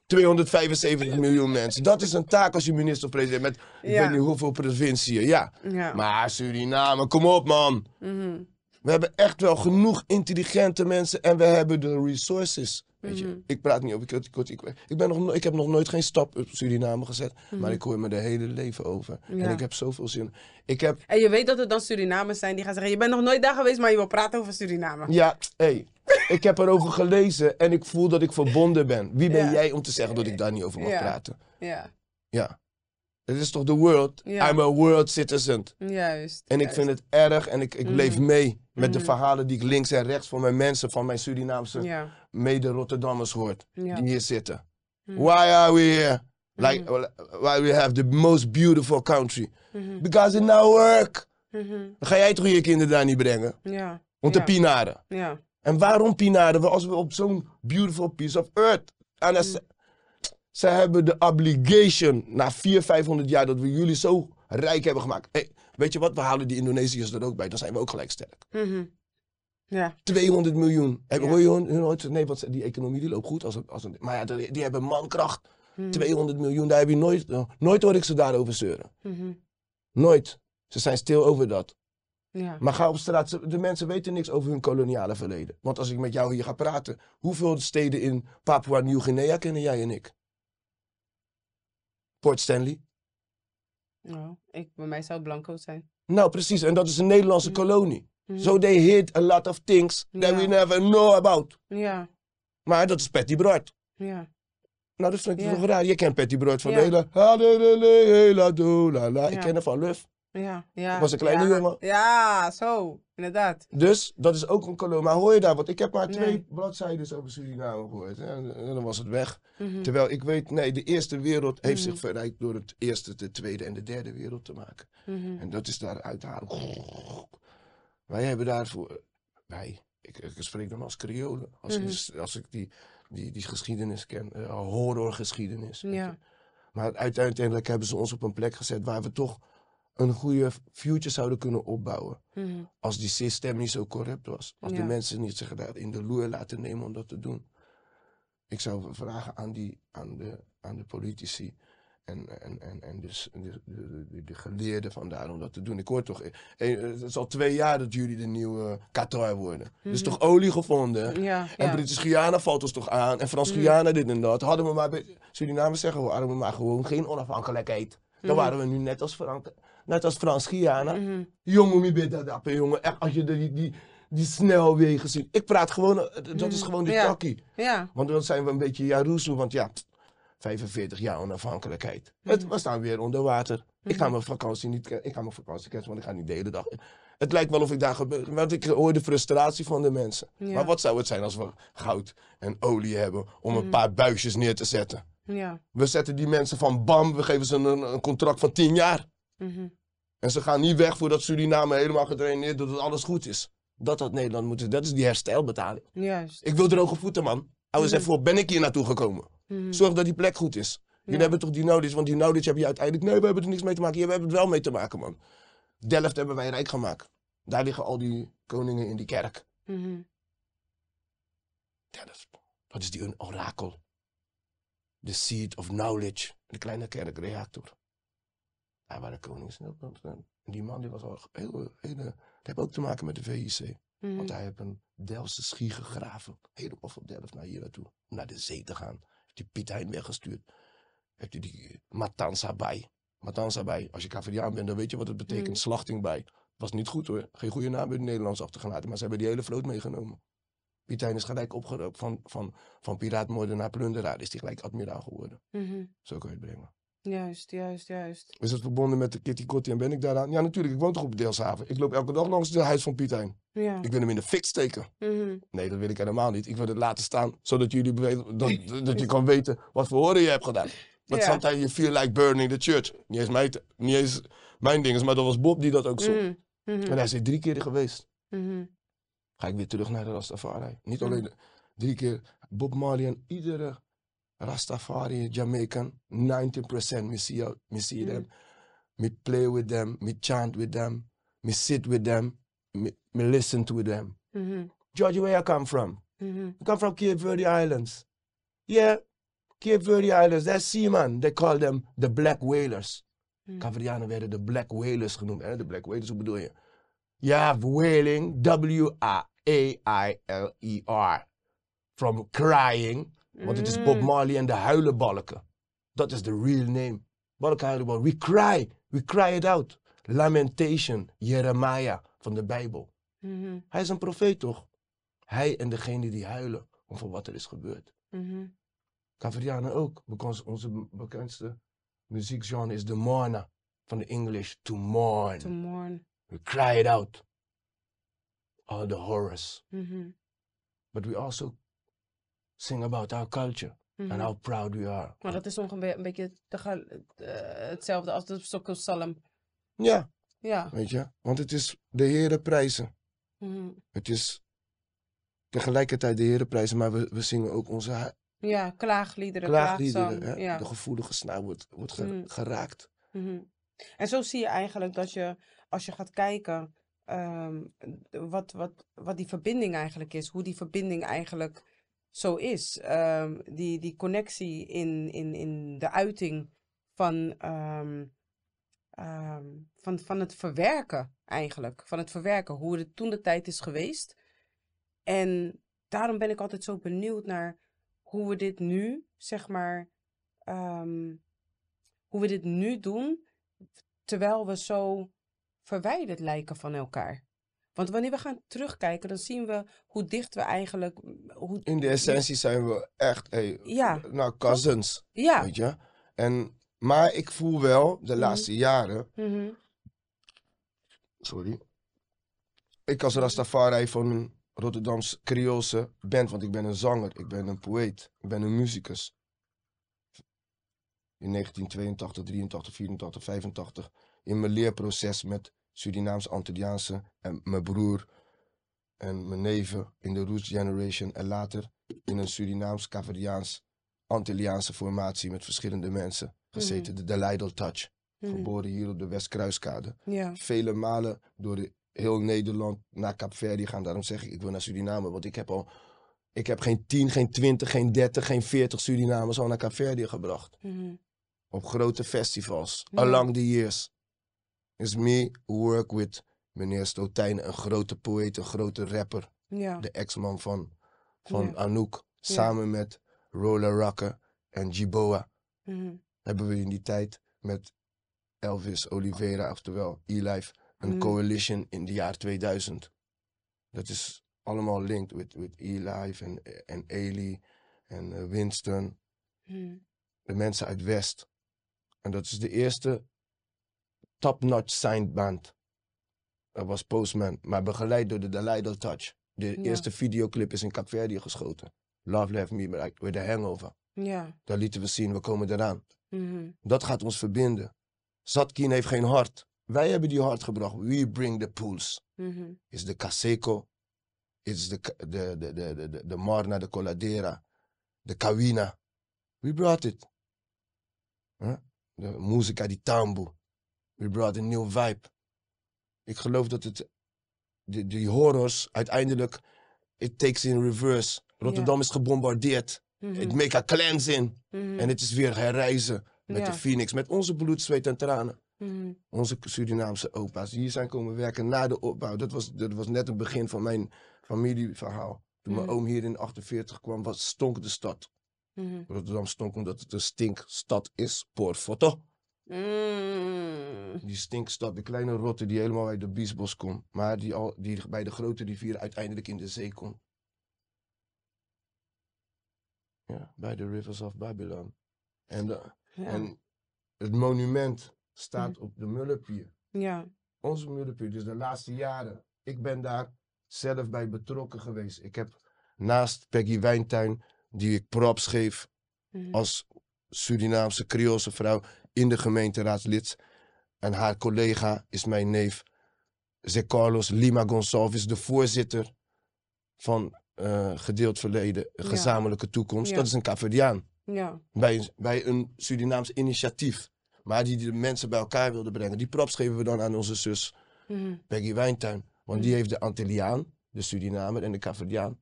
275 miljoen mensen. Dat is een taak als je minister of president met ik weet niet hoeveel provinciën. Ja. Maar Suriname, kom op man. Mhm. We hebben echt wel genoeg intelligente mensen en we hebben de resources. Weet je, Mhm. ik praat niet over ik, ik, ik, ik, ben nog, no- ik heb nog nooit geen stap op Suriname gezet, Mhm. maar ik hoor me de hele leven over. Ja. En ik heb zoveel zin. Ik heb, En je weet dat het dan Surinamers zijn die gaan zeggen: Je bent nog nooit daar geweest, maar je wil praten over Suriname. ja, hey, ik heb erover gelezen en ik voel dat ik verbonden ben. Wie ben Ja. jij om te zeggen dat ik daar niet over mag Ja. praten? Ja, Ja. Het is toch de world? I'm a world citizen. juist. En ik juist. vind het erg en ik, ik leef Mhm. mee met de Mhm. verhalen die ik links en rechts van mijn mensen, van mijn Surinaamse Ja, mede-Rotterdammers hoort. die hier zitten. Mhm. Why are we here? Like, why we have the most beautiful country? Mhm. Because it now work. Mhm. Dan ga jij toch je kinderen daar niet brengen? Ja. Om te pinaren. Ja. En waarom pinaren we als we op zo'n beautiful piece of earth... En ze hebben de obligation, na 400, 500 jaar dat we jullie zo rijk hebben gemaakt. Hey, weet je wat, we halen die Indonesiërs er ook bij, dan zijn we ook gelijk sterk. Mhm. Ja. 200 miljoen. Heb, Ja. Hoor je hun nooit? Nee, want die economie die loopt goed. Als een, als een, maar ja, die, die hebben mankracht. Mhm. 200 miljoen, daar heb je nooit, nooit hoor ik ze daarover zeuren. Mhm. Nooit. Ze zijn stil over dat. Ja. Maar ga op straat, de mensen weten niks over hun koloniale verleden. Want als ik met jou hier ga praten, hoeveel steden in Papua Nieuw-Guinea kennen jij en ik? Port Stanley? Oh, ik, bij mij zou het blanco zijn. Nou, precies. En dat is een Nederlandse Mhm. kolonie. Mhm. So they hid a lot of things that we never know about. Ja. Maar dat is Patty Brood. Ja. Nou, dat vind ik toch raar. Je kent Patty Brood van de hele... Ik ken haar van Luf. Ja. Ja. Ik was een kleine ja. jongen. Ja, zo. Inderdaad. Dus dat is ook een kolonie. Maar hoor je daar? Want ik heb maar twee bladzijden over Suriname gehoord. hè. En, en dan was het weg. Mhm. Terwijl ik weet, nee, de eerste wereld heeft Mhm. zich verrijkt door het eerste, de tweede en de derde wereld te maken. Mhm. En dat is daar uit te halen. Wij hebben daarvoor, wij, ik, ik spreek dan als Creolen. Als, ik, als ik die, die, die geschiedenis ken, eh, horrorgeschiedenis. Ja. Maar uiteindelijk hebben ze ons op een plek gezet waar we toch een goede future zouden kunnen opbouwen. Mhm. Als die systeem niet zo corrupt was. Als de mensen niet zich daar in de loer laten nemen om dat te doen. Ik zou vragen aan, die, aan, de, aan de politici en, en, en, en dus de, de, de, de geleerden vandaar om dat te doen. Ik hoor toch, eh, eh, het is al twee jaar dat jullie de nieuwe Qatar worden. Er is Mhm. toch olie gevonden? Ja. En Ja. British Guyana valt ons toch aan? En Frans Mhm. Guyana dit en dat. Hadden we maar, Suriname zeggen we, hadden we maar gewoon geen onafhankelijkheid. Dan waren we nu net als, Frank, net als Frans Guyana. Mhm. Jongen, wie dat dappen, jongen. Echt, als je die, die, die snelwegen ziet. Ik praat gewoon, eh, dat is Mhm. gewoon de Ja. takkie. Ja. Want dan zijn we een beetje jaroezoe, want ja, pst, 45 jaar onafhankelijkheid. Het, Mhm. we staan weer onder water. Ik ga Mhm. mijn vakantie niet, ik ga mijn vakantie kerst, want ik ga niet de hele dag. Het lijkt wel of ik daar gebeur, want ik hoor de frustratie van de mensen. Ja. Maar wat zou het zijn als we goud en olie hebben om een paar buisjes neer te zetten? Ja. We zetten die mensen van bam, we geven ze een, een contract van 10 jaar. Mhm. En ze gaan niet weg voordat Suriname helemaal gedraineerd dat het alles goed is. Dat had Nederland moeten. Dat is die herstelbetaling. Juist. Ik wil droge voeten, man. Hou eens even voor, ben ik hier naartoe gekomen? Mhm. Zorg dat die plek goed is. Jullie Ja. hebben toch die knowledge, want die knowledge heb je uiteindelijk. Nee, we hebben er niks mee te maken. Ja, we hebben het wel mee te maken, man. Delft hebben wij rijk gemaakt. Daar liggen al die koningen in die kerk. Mhm. Delft. Dat is die een orakel. The Seed of Knowledge. De kleine kerkreactor. Hij waren konings. En die man die was al heel, hele, dat heeft ook te maken met de VIC. Mhm. Want hij heeft een Delftse schie gegraven. Helemaal van Delft naar hier naartoe. Om naar de zee te gaan. Heeft hij Piet Hein weggestuurd. Heeft hij die Matanza bij. Matanza bij. Als je Caveriaan bent, dan weet je wat het betekent. Mhm. Slachting bij. Was niet goed hoor. Geen goede naam in het Nederlands achtergelaten. Maar ze hebben die hele vloot meegenomen. Piet Hein is gelijk opgeroopt van, van, van piraatmoordenaar naar plunderaar. Is hij gelijk admiraal geworden. Mhm. Zo kan je het brengen. Juist, juist, juist. Is het verbonden met de Kitty Kotti en ben ik daaraan? Ja, natuurlijk. Ik woon toch op Deelshaven. Ik loop elke dag langs het huis van Piet Hein. Ja. Ik wil hem in de fik steken. Mhm. Nee, dat wil ik helemaal niet. Ik wil het laten staan, zodat jullie weten, dat, dat je kan weten wat voor horen je hebt gedaan. But Ja. sometimes you feel like burning the church. Niet eens mijn, niet eens mijn ding, maar dat was Bob die dat ook zo. Mhm. Mhm. En hij is drie keer geweest. Mhm. Ga ik weer terug naar de Rastafari. Niet Mhm. alleen drie keer Bob Marley en iedere Rastafari, Jamaican, 90% me see, me see Mhm. them. Me play with them, me chant with them, me sit with them, me, me listen to them. Mhm. Georgie, where you come from? Mhm. I come from Cape Verde Islands. Yeah, Cape Verde Islands, that's seaman. They call them the Black Whalers. Caverianen werden de Black Whalers genoemd. Hè? De Black Whalers, hoe bedoel je? Ja, whaling, W-A-A-I-L-E-R. From crying, want het is Bob Mm. Marley en de huilenbalken. Dat is de real name. Balken huilenbalken. We cry, we cry it out. Lamentation, Jeremiah van de Bijbel. Mhm. Hij is een profeet toch? Hij en degene die huilen over wat er is gebeurd. Mhm. Caverianen ook. Onze bekendste muziekgenre is de mourner. Van de English, to mourn. To mourn. We cry it out. All the horrors. Mhm. But we also sing about our culture. Mhm. And how proud we are. Maar dat is ongeveer een beetje tege- eh, hetzelfde als de Psalm. Ja, Ja. weet je. Want het is de heren prijzen. Mhm. Het is tegelijkertijd de heren prijzen. Maar we, we zingen ook onze Ja, klaagliederen, klaagliederen. klaagzang. Ja. De gevoelige snaar wordt, wordt ge- Mhm. geraakt. Mhm. En zo zie je eigenlijk dat je, als je gaat kijken, ehm, wat, wat, wat die verbinding eigenlijk is, hoe die verbinding eigenlijk zo is. Ehm, die, die connectie in, in, in de uiting van, ehm, ehm, van, van het verwerken eigenlijk. Van het verwerken, hoe het toen de tijd is geweest. En daarom ben ik altijd zo benieuwd naar hoe we dit nu, zeg maar, hoe we dit nu doen, terwijl we zo verwijderd lijken van elkaar. Want wanneer we gaan terugkijken, dan zien we hoe dicht we eigenlijk. Hoe, In de essentie zijn we echt, hey, Ja. nou, cousins. ja. Weet je? En, maar ik voel wel de Mhm. laatste jaren, Mhm. sorry, ik als Rastafari van een Rotterdamse Creoolse band, want ik ben een zanger, ik ben een poëet, ik ben een muzikus. In 1982, 83, 84, 85, in mijn leerproces met Surinaams Antilliaanse en mijn broer en mijn neven in de Roots Generation en later in een Surinaams Caveriaans Antilliaanse formatie met verschillende mensen gezeten, de Delijdel Touch, Mhm. geboren hier op de Westkruiskade Ja. vele malen door de, heel Nederland naar Kaapverdi gaan. Daarom zeg ik, ik wil naar Suriname. Want ik heb al, ik heb geen 10, geen 20, geen 30, geen 40 Surinamers al naar Kaapverdi gebracht. Mhm. Op grote festivals, Ja. along the years. Is me work with meneer Stotijn, een grote poëet, een grote rapper. Ja. De ex-man van, van Ja. Anouk. Samen met Roller Rocker en Jiboa Mhm. hebben we in die tijd met Elvis Oliveira, oftewel E-Life, een Mhm. coalition in de jaar 2000. Dat is allemaal linked with, with E-Life en, en Ailey en eh, Winston, Mhm. de mensen uit West. En dat is de eerste top-notch signed band. Dat was Postman, maar begeleid door de Dalai Touch. De Ja. eerste videoclip is in Capverdi geschoten. Love Left Me with- with a Hangover. Ja. Daar lieten we zien, we komen eraan. Mhm. Dat gaat ons verbinden. Zatkin heeft geen hart. Wij hebben die hart gebracht. We bring the pools. Mhm. Is de Caseco. Is de, de, de, de, de, de, Marna, de Coladera. De Kawina. We brought it. Huh? De musica di Tambu. We brought a new vibe. Ik geloof dat het... Die, die horrors uiteindelijk... It takes in reverse. Rotterdam is gebombardeerd. Het make a cleansing. Mhm. En het is weer herreizen met de Phoenix. Met onze bloed, zweet en tranen. Mhm. Onze Surinaamse opa's. Die hier zijn komen werken na de opbouw. Dat was, dat was net het begin van mijn familieverhaal. Toen mijn Mhm. oom hier in 48 kwam, was, stonk de stad. Mhm. Rotterdam stonk omdat het een stinkstad is. Poortfoto. Mm. Die stinkstad, de kleine rotte die helemaal uit de Biesbos komt. Maar die, al, die bij de grote rivier uiteindelijk in de zee komt. Ja, bij de rivers of Babylon. En, de, Ja. en het monument staat op de Mullenpier. ja. Onze Mullenpier, dus de laatste jaren. Ik ben daar zelf bij betrokken geweest. Ik heb naast Peggy Wijntuin, die ik props geef Mhm. als Surinaamse Creoolse vrouw in de gemeenteraadslid. En haar collega is mijn neef, Zé Carlos Lima Gonçalves, de voorzitter van eh, Gedeeld Verleden, Ja. Gezamenlijke Toekomst. Ja. Dat is een Caverdiaan. Ja. Bij, een- bij een Surinaams initiatief. Maar die de mensen bij elkaar wilde brengen. Die props geven we dan aan onze zus Mhm. Peggy Wijntuin. Want die Mhm. heeft de Antilliaan, de Surinamer en de Caverdiaan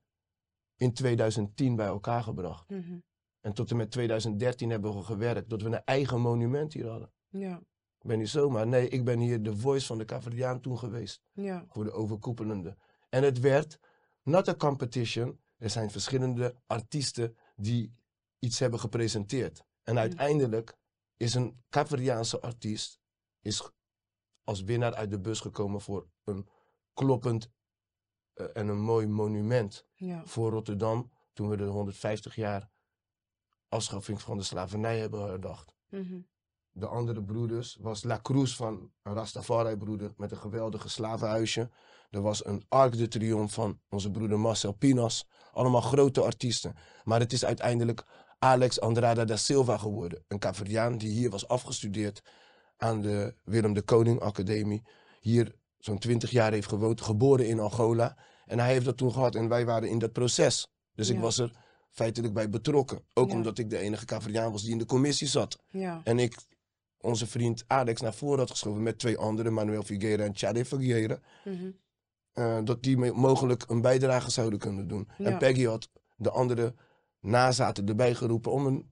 in 2010 bij elkaar gebracht. Mhm. En tot en met 2013 hebben we gewerkt dat we een eigen monument hier hadden. Ja. Ik ben niet zomaar. Nee, ik ben hier de voice van de Caverdiaan toen geweest. Ja. Voor de overkoepelende. En het werd not a competition. Er zijn verschillende artiesten die iets hebben gepresenteerd. En uiteindelijk is een Caverdiaanse artiest is als winnaar uit de bus gekomen voor een kloppend eh, en een mooi monument Ja. voor Rotterdam. Toen we de 150 jaar afschaffing van de slavernij hebben herdacht. Mhm. De andere broeders was La Cruz van een Rastafari-broeder met een geweldige slavenhuisje. Er was een Arc de Triomphe van onze broeder Marcel Pinas. Allemaal grote artiesten. Maar het is uiteindelijk Alex Andrada da Silva geworden. Een Caverdiaan die hier was afgestudeerd aan de Willem de Koning Academie. Hier zo'n 20 jaar heeft gewoond, geboren in Angola. En hij heeft dat toen gehad en wij waren in dat proces. Dus ik was er feitelijk bij betrokken. Ook Ja. omdat ik de enige Caverdiaan was die in de commissie zat. Ja. En ik onze vriend Alex naar voren had geschoven met twee anderen, Manuel Figueira en Chade Figueira. Mhm. eh, dat die mogelijk een bijdrage zouden kunnen doen. Ja. En Peggy had de andere nazaten erbij geroepen om een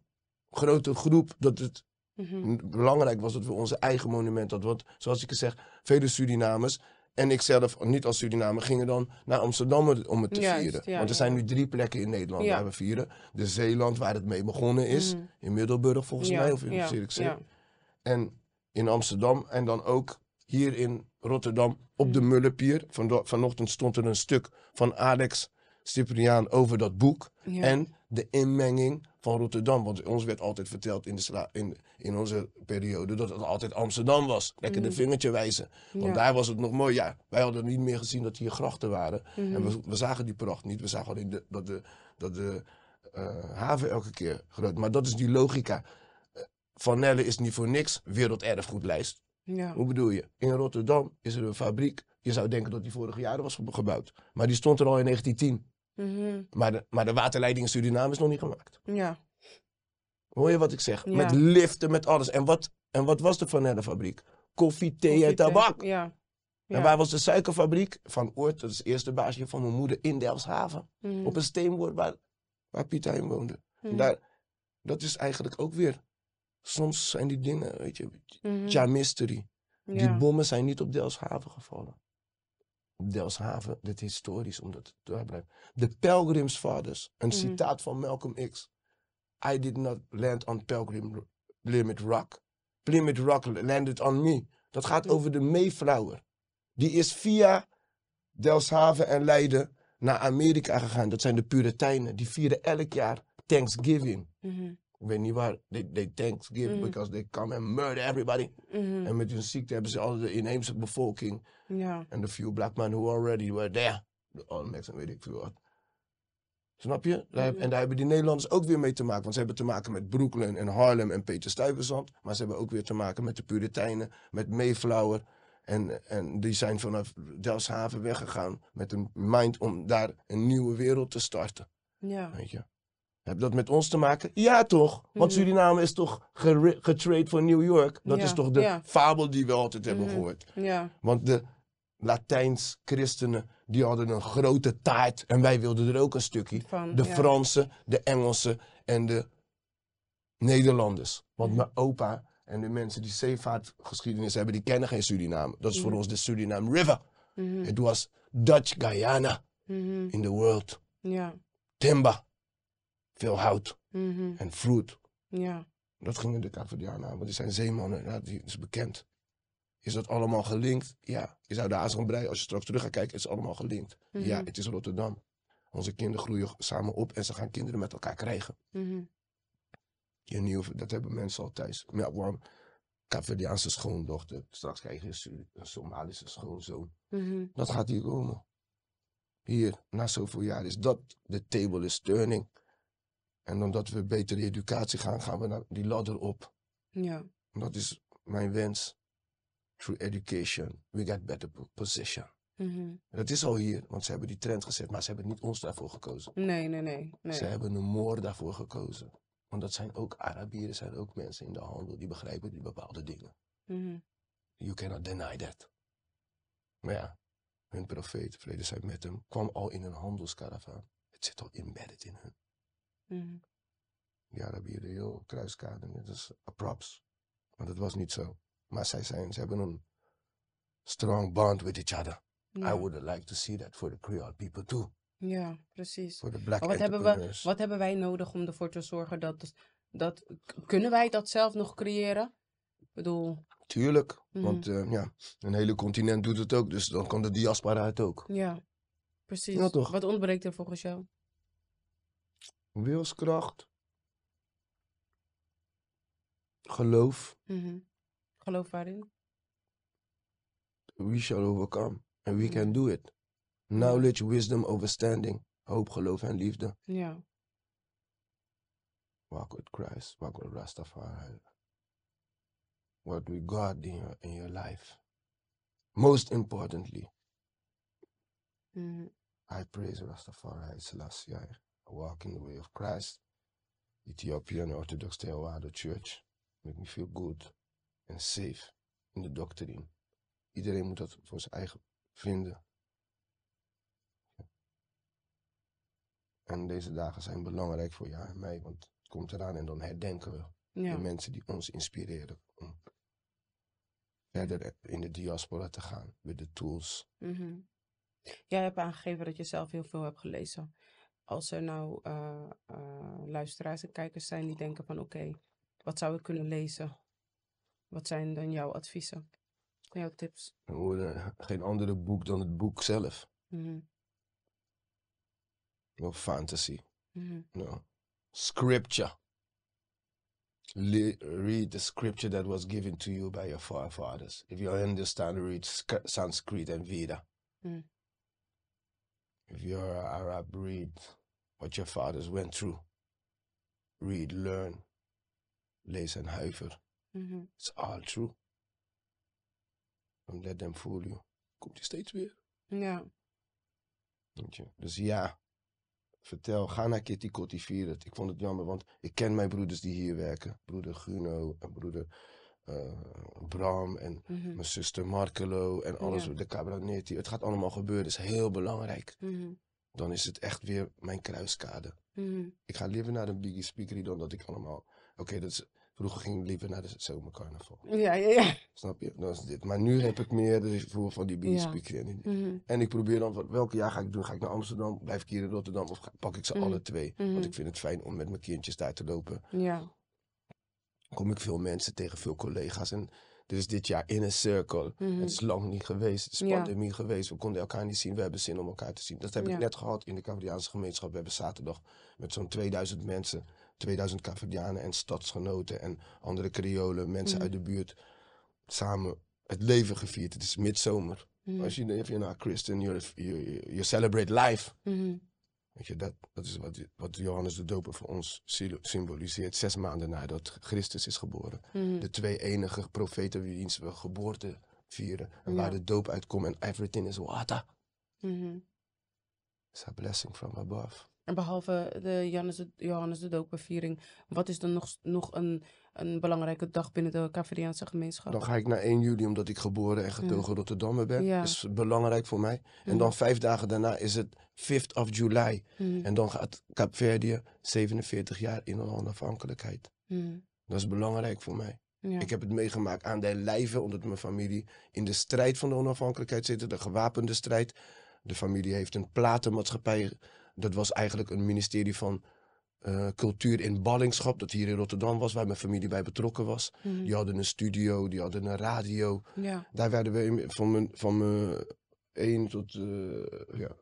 grote groep, dat het Mhm. belangrijk was dat we onze eigen monument hadden. Want zoals ik zeg, vele Surinamers en ik zelf, niet als Surinamer, gingen dan naar Amsterdam om het te Juist, vieren. ja, Want er zijn nu drie plekken in Nederland Ja. waar we vieren. De Zeeland, waar het mee begonnen is, Mhm. in Middelburg volgens Ja, mij, of in ja, Zierikzee. En in Amsterdam en dan ook hier in Rotterdam op de Mhm. Mullenpier. Vano- vanochtend stond er een stuk van Alex Cipriaan over dat boek. En de inmenging van Rotterdam. Want ons werd altijd verteld in, de sla- in, in onze periode dat het altijd Amsterdam was. Lekker de Mhm. vingertje wijzen. Want Ja. daar was het nog mooi. Ja, wij hadden niet meer gezien dat hier grachten waren. Mhm. En we, we zagen die pracht niet. We zagen alleen de, dat de, dat de eh, haven elke keer groot. Maar dat is die logica. Eh, Van Nelle is niet voor niks werelderfgoedlijst. Ja. Hoe bedoel je? In Rotterdam is er een fabriek. Je zou denken dat die vorige jaren was ge- gebouwd. Maar die stond er al in 1910. Mhm. Maar de, maar de waterleiding in Suriname is nog niet gemaakt. Ja. Hoor je wat ik zeg? Ja. Met liften, met alles. En wat, en wat was de Van Nelle fabriek? Koffie, thee en thee. tabak. Ja. En Ja. waar was de suikerfabriek? Van Oort, dat is het eerste baasje van mijn moeder, in Delfshaven. Mhm. Op een steenwoord waar, waar Piet Hein woonde. En Mhm. Daar, dat is eigenlijk ook weer... Soms zijn die dingen, weet je, Mhm. ja, mystery. Die Ja. bommen zijn niet op Delfshaven gevallen. Op Delfshaven, dit is historisch, omdat het daar blijft. De Pilgrims Fathers, een Mhm. citaat van Malcolm X. I did not land on Pilgrim Plymouth Rock. Plymouth Rock landed on me. Dat gaat Mhm. over de Mayflower. Die is via Delfshaven en Leiden naar Amerika gegaan. Dat zijn de Puritijnen. Die vieren elk jaar Thanksgiving. Ik weet niet waar. They, they Thanksgiving Mhm. because they come and murder everybody. Mhm. En met hun ziekte hebben ze al de inheemse bevolking. Ja. En de few black men who already were there. De Olmecs en weet ik veel wat. Snap je? Daar heb- Mhm. En daar hebben die Nederlanders ook weer mee te maken. Want ze hebben te maken met Brooklyn en Harlem en Peter Stuyvesant. Maar ze hebben ook weer te maken met de Puritijnen, met Mayflower. En, en die zijn vanaf Delfshaven weggegaan met een mind om daar een nieuwe wereld te starten. Ja. Weet je? Heb dat met ons te maken? Ja, toch? Want Mhm. Suriname is toch getrade voor New York? Dat Ja, is toch de ja. fabel die we altijd hebben Mhm. gehoord? Ja. Want de Latijns-christenen, die hadden een grote taart en wij wilden er ook een stukje. Van, De. Fransen, de Engelsen en de Nederlanders. Want Mhm. mijn opa en de mensen die zeevaartgeschiedenis hebben, die kennen geen Suriname. Dat is voor ons de Suriname River. Het was Dutch Guyana in the world. Ja. Timber, veel hout Mhm. en fruit. Ja. Dat gingen de Cavadianen aan, want die zijn zeemannen, ja, die is bekend. Is dat allemaal gelinkt? Ja. Je zou de Azembrei, als je straks terug gaat kijken, is het allemaal gelinkt. Ja, Mhm. het is Rotterdam. Onze kinderen groeien samen op en ze gaan kinderen met elkaar krijgen. Mhm. Je nieuw, dat hebben mensen al thuis. Ja, waarom? Cavadiaanse schoondochter. Straks krijg je een Somalische schoonzoon. Mhm. Dat gaat hier komen. Hier, na zoveel jaar, is dat de table is turning. En omdat we betere educatie gaan, gaan we naar die ladder op. Ja. Dat is mijn wens. Through education, we get better po- position. Mhm. Dat is al hier, want ze hebben die trend gezet, maar ze hebben niet ons daarvoor gekozen. Nee, nee, nee. nee. Ze hebben een moor daarvoor gekozen. Want dat zijn ook Arabieren, zijn ook mensen in de handel, die begrijpen die bepaalde dingen. Mhm. You cannot deny that. Maar ja, hun profeet, vrede zij met hem, kwam al in een handelskaravaan. Het zit al embedded in hun. Mhm. Die Arabieren, heel kruiskade, net als props. Maar dat was niet zo. Maar zij zijn, ze hebben een strong bond with each other. Ja. I would like to see that for the Creole people too. Ja, precies. For the black Maar wat hebben, we, wat hebben wij nodig om ervoor te zorgen dat, dat... Kunnen wij dat zelf nog creëren? Ik bedoel, Tuurlijk, Mhm. want eh, ja, een hele continent doet het ook, dus dan kan de diaspora het ook. ja, precies. Ja, toch? Wat ontbreekt er volgens jou? Wilskracht. Geloof. Mhm. Geloof waarin? We shall overcome. And we Mhm. can do it. Knowledge, wisdom, understanding. Hoop, geloof en liefde. Ja. Walk with Christ. Walk with Rastafari. What with God in your, in your life. Most importantly, Mhm. I praise Rastafari Selassie. Walk in the way of Christ. Ethiopian Orthodox Theravada Church. Make me feel good and safe in de doctrine. Iedereen moet dat voor zijn eigen vinden. En deze dagen zijn belangrijk voor jou en mij, want het komt eraan en dan herdenken we Ja. de mensen die ons inspireren om verder in de diaspora te gaan met de tools. Mhm. Jij hebt aangegeven dat je zelf heel veel hebt gelezen. Als er nou eh, eh, luisteraars en kijkers zijn die denken van oké, wat zou ik kunnen lezen? Wat zijn dan jouw adviezen? Jouw tips? Horen geen andere boek dan het boek zelf. Mhm. No fantasy. Mhm. No. Scripture. Le- read the scripture that was given to you by your forefathers. If you understand, read Sk- Sanskrit and Veda. Mm. If you're Arab, read what your fathers went through. Read, learn. Lees en huiver. Mhm. It's all true. Don't let them fool you. Komt die steeds weer. Ja. Weet je? Dus ja, vertel, ga naar Kitty Kotti vier het. Ik vond het jammer, want ik ken mijn broeders die hier werken. Broeder Guno en broeder eh, Bram en Mhm. mijn zuster Markelo en alles, Ja. de Cabernetti. Het gaat allemaal gebeuren, dat is heel belangrijk. Mhm. Dan is het echt weer mijn kruiskade. Mhm. Ik ga liever naar een Biggie Speakery dan dat ik allemaal... Oké, dat is... Vroeger ging ik liever naar de zomercarnaval. Ja, ja, ja. Snap je? Dat is dit. Maar nu heb ik meer de gevoel van die Biggie Ja. Speakery. En, Mhm. en ik probeer dan, van, welke jaar ga ik doen? Ga ik naar Amsterdam? Blijf ik hier in Rotterdam? Of ga- pak ik ze Mhm. alle twee? Want ik vind het fijn om met mijn kindjes daar te lopen. Ja. Kom ik veel mensen tegen, veel collega's. En dit is dit jaar in een circle. Mhm. Het is lang niet geweest. Het is Ja. pandemie geweest. We konden elkaar niet zien. We hebben zin om elkaar te zien. Dat heb Ja. ik net gehad in de Cavadiaanse gemeenschap. We hebben zaterdag met zo'n 2000 mensen. 2000 Cavadianen en stadsgenoten en andere Creolen. Mensen Mhm. uit de buurt. Samen het leven gevierd. Het is midzomer. Mhm. Als je, if you're not Christian, you're, you, you celebrate life. Weet je, dat, dat is wat, wat Johannes de Doper voor ons symboliseert. Zes maanden nadat Christus is geboren. Mhm. De twee enige profeten wiens we geboorte vieren. En Ja. waar de doop uitkomt en everything is water. Mhm. It's a blessing from above. En behalve de Johannes de, Johannes de Doperviering, wat is dan nog, nog een, een belangrijke dag binnen de Caveriaanse gemeenschap? Dan ga ik naar 1 juli omdat ik geboren en getogen Rotterdammer ben. Ja. Dat is belangrijk voor mij. En Mhm. dan vijf dagen daarna is het 5th of July. Mhm. En dan gaat Kaapverdië 47 jaar in onafhankelijkheid. Mhm. Dat is belangrijk voor mij. Ja. Ik heb het meegemaakt aan de lijve, omdat mijn familie in de strijd van de onafhankelijkheid zit, de gewapende strijd. De familie heeft een platenmaatschappij. Dat was eigenlijk een ministerie van eh, cultuur in ballingschap, dat hier in Rotterdam was, waar mijn familie bij betrokken was. Mhm. Die hadden een studio, die hadden een radio. Ja. Daar werden we van mijn, van mijn 1 tot, eh, ja,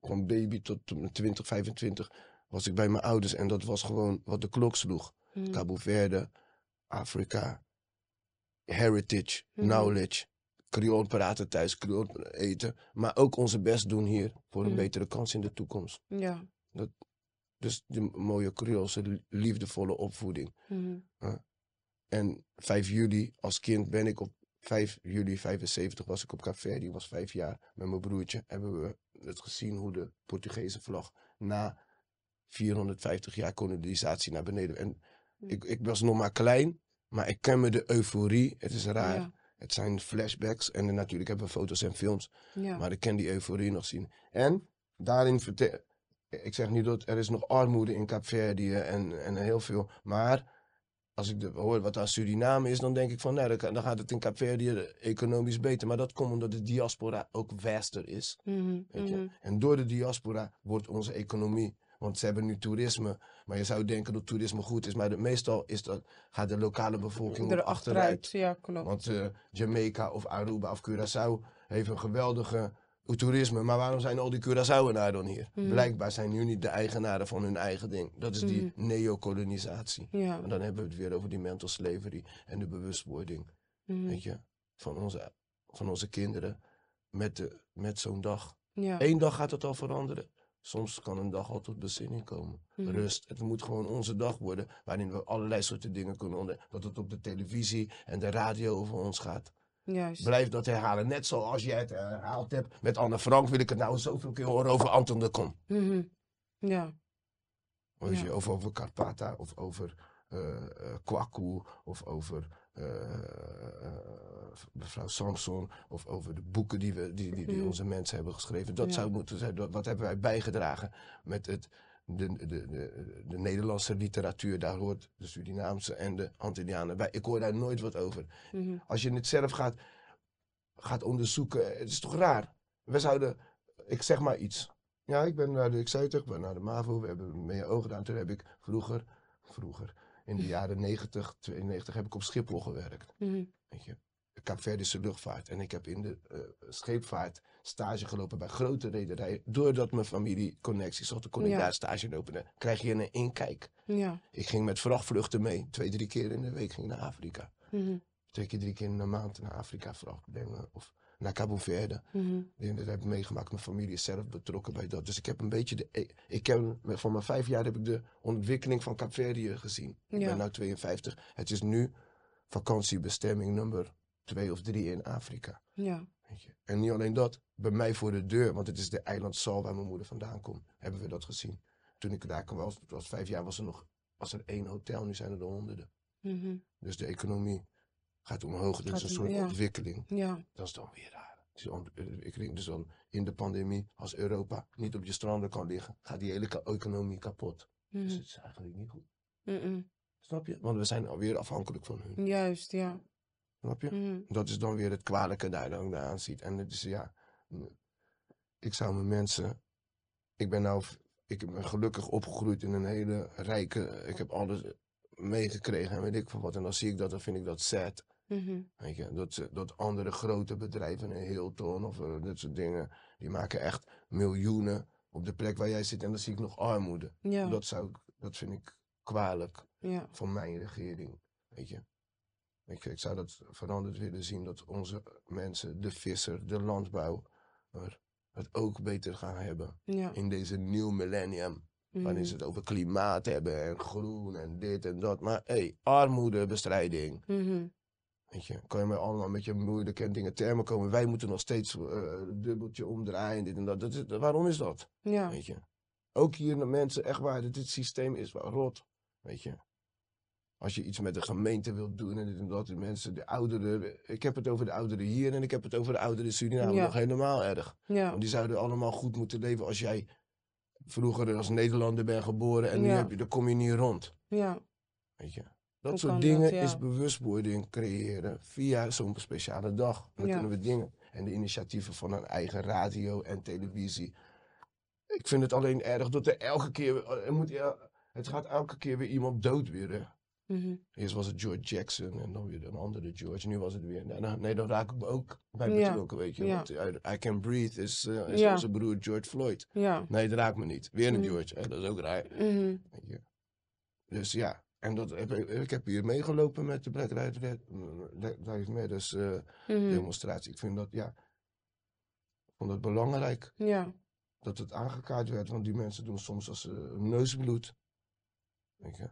van baby tot mijn 20, 25 was ik bij mijn ouders. En dat was gewoon wat de klok sloeg. Mhm. Cabo Verde, Afrika, heritage, Mhm. knowledge, Creool praten thuis, Creool eten. Maar ook onze best doen hier voor een betere kans in de toekomst. Ja. Dus die mooie Creoolse liefdevolle opvoeding. Mhm. En 5 juli, als kind ben ik op 5 juli 75 was ik op Café. Die was vijf jaar met mijn broertje. Hebben we het gezien hoe de Portugese vlag na 450 jaar kolonisatie naar beneden. En Hm. ik, ik was nog maar klein, maar ik ken me de euforie. Het is raar. Ja. Het zijn flashbacks. En dan natuurlijk hebben we foto's en films. Ja. Maar ik kan die euforie nog zien. En daarin vertel ik zeg niet dat er is nog armoede in Kaapverdië en, en heel veel. Maar als ik de, hoor wat aan Suriname is, dan denk ik van nee, dan, kan- dan gaat het in Kaapverdië economisch beter. Maar dat komt omdat de diaspora ook vaster is. Mhm. Weet je? Mhm. En door de diaspora wordt onze economie. Want ze hebben nu toerisme. Maar je zou denken dat toerisme goed is. Maar de, meestal is dat, gaat de lokale bevolking Er achteruit. Ja, klopt. Want eh, Jamaica of Aruba of Curaçao heeft een geweldige toerisme. Maar waarom zijn al die Curaçaoenaren dan hier? Mhm. Blijkbaar zijn nu niet de eigenaren van hun eigen ding. Dat is die Mhm. neocolonisatie. Ja. En dan hebben we het weer over die mental slavery en de bewustwording. Mhm. Weet je, van onze, van onze kinderen met, de- met zo'n dag. Ja. Eén dag gaat het al veranderen. Soms kan een dag al tot bezinning komen. Rust. Het moet gewoon onze dag worden. Waarin we allerlei soorten dingen kunnen ontdekken. Dat het op de televisie en de radio over ons gaat. Juist. Blijf dat herhalen. Net zoals jij het herhaald hebt met Anne Frank. Wil ik het nou zoveel keer horen over Anton de Kom. Mhm. Ja. Weet Ja. je, of over Karpata. Of over eh, Kwaku. Of over eh, mevrouw Samson. Of over de boeken die, we, die, die, die Mhm. onze mensen hebben geschreven. Dat Ja. zou moeten zijn. dat- Wat hebben wij bijgedragen met het, de, de, de, de Nederlandse literatuur. Daar hoort de Surinaamse en de Antillianen bij. Ik hoor daar nooit wat over. Mhm. Als je het zelf gaat, gaat onderzoeken, het is toch raar? We zouden, ik zeg maar iets. Ja, ik ben naar de, ik zei het toch, ik ben naar de MAVO, we hebben mee ogen gedaan. Toen heb ik vroeger, vroeger, in de jaren 90, 92, heb ik op Schiphol gewerkt. Mhm. Weet je, Kaapverdische luchtvaart. En ik heb in de eh, scheepvaart stage gelopen bij grote rederijen. Doordat mijn familie connecties had, kon ik Ja. daar stage lopen. Dan krijg je een inkijk. Ja. Ik ging met vrachtvluchten mee. Twee, drie keer in de week ging ik naar Afrika Mhm. twee keer, drie keer in de maand naar Afrika vracht brengen. Of naar Cabo Verde. Die- Dat heb ik meegemaakt. Mijn familie is zelf betrokken bij dat. Dus ik heb een beetje de. Ik, ik heb, van mijn vijf jaar heb ik de ontwikkeling van Kaapverdië gezien. Ik ben nu 52. Het is nu vakantiebestemming nummer twee of drie in Afrika. Ja. Weet je. En niet alleen dat, bij mij voor de deur, want het is de eiland Sal waar mijn moeder vandaan komt, hebben we dat gezien. Toen ik daar kwam, was, was vijf jaar, was er nog was er één hotel, nu zijn er er honderden. Mhm. Dus de economie gaat omhoog. Dat Gaat is een soort ja. ontwikkeling. Ja. Dat is dan weer raar. Dus dan in de pandemie, als Europa niet op je stranden kan liggen, gaat die hele economie kapot. Dus Mhm. het is eigenlijk niet goed. Snap je? Want we zijn alweer afhankelijk van hun. Juist, ja. Snap je? Mhm. Dat is dan weer het kwalijke daar dan aan ziet. En het is ja, ik zou mijn mensen, ik ben nou, ik ben gelukkig opgegroeid in een hele rijke, ik heb alles meegekregen en weet ik veel wat. En dan zie ik dat, dan vind ik dat sad. Mhm. Weet je, dat, dat andere grote bedrijven, een Hilton of eh, dat soort dingen, die maken echt miljoenen op de plek waar jij zit. En dan zie ik nog armoede. Ja. Dat, zou dat vind ik kwalijk Ja. van mijn regering. Weet je. Ik zou dat veranderd willen zien dat onze mensen, de visser, de landbouw, het ook beter gaan hebben Ja. in deze nieuw millennium. Mhm. ze het over klimaat hebben en groen en dit en dat. Maar hé, hey, armoedebestrijding. Mhm. Weet je, kan je maar allemaal met je moeilijke dingen termen komen. Wij moeten nog steeds eh, dubbeltje omdraaien, dit en dat. dat is, waarom is dat? Ja. Weet je. Ook hier de mensen, echt waar, dit, dit systeem is wel rot. Weet je. Als je iets met de gemeente wilt doen en dit en dat, de mensen, de ouderen. Ik heb het over de ouderen hier en ik heb het over de ouderen in Suriname. Ja. Nog helemaal erg. Ja. Want die zouden allemaal goed moeten leven als jij vroeger als Nederlander bent geboren en nu heb je, dan kom je niet rond. Ja. Weet je. Dat Hoe soort dingen dat, is bewustwording creëren via zo'n speciale dag. Dan Ja. kunnen we dingen. En de initiatieven van een eigen radio en televisie. Ik vind het alleen erg dat er elke keer. weer- Er moet, el- het gaat elke keer weer iemand dood weer. Mhm. Eerst was het George Jackson en dan weer een andere George. Nu was het weer. Nee, dan raak ik me ook bij Ja. betrokken, weet je. Ja. Want I, I Can Breathe is, eh, is Ja. onze broer George Floyd. Ja. Nee, dat raakt me niet. Weer een Mhm. George. Hè? Dat is ook raar. Mhm. Weet je. Dus ja, en dat heb, ik ik heb hier meegelopen met de Black Lives Matters eh, Mhm. demonstratie. Ik vind dat, ja, vond het belangrijk Ja. dat het aangekaart werd, want die mensen doen soms als uh, neusbloed. Weet je.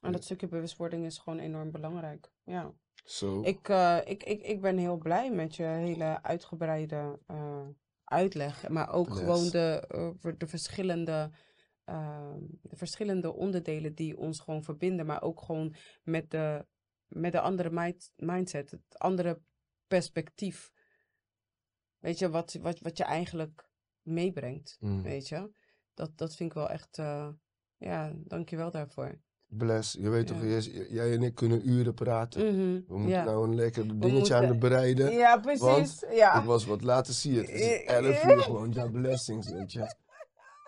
En dat stukje bewustwording is gewoon enorm belangrijk. Ja. Zo. Ik, eh, ik, ik, ik ben heel blij met je hele uitgebreide eh, uitleg. Maar ook gewoon de, eh, de, verschillende, ehm, de verschillende onderdelen die ons gewoon verbinden. Maar ook gewoon met de, met de andere mind- mindset, het andere perspectief. Weet je, wat, wat, wat je eigenlijk meebrengt. Mm. Weet je, dat, dat vind ik wel echt, ja, dankjewel daarvoor. Bless. Je weet Ja. toch, jij, jij en ik kunnen uren praten. Mhm, We moeten ja. nou een lekker dingetje aan het bereiden. ja, precies. ja. Ik was wat later, zie je. Het is Eh, 11 eh. uur gewoon, ja, blessings, weet je.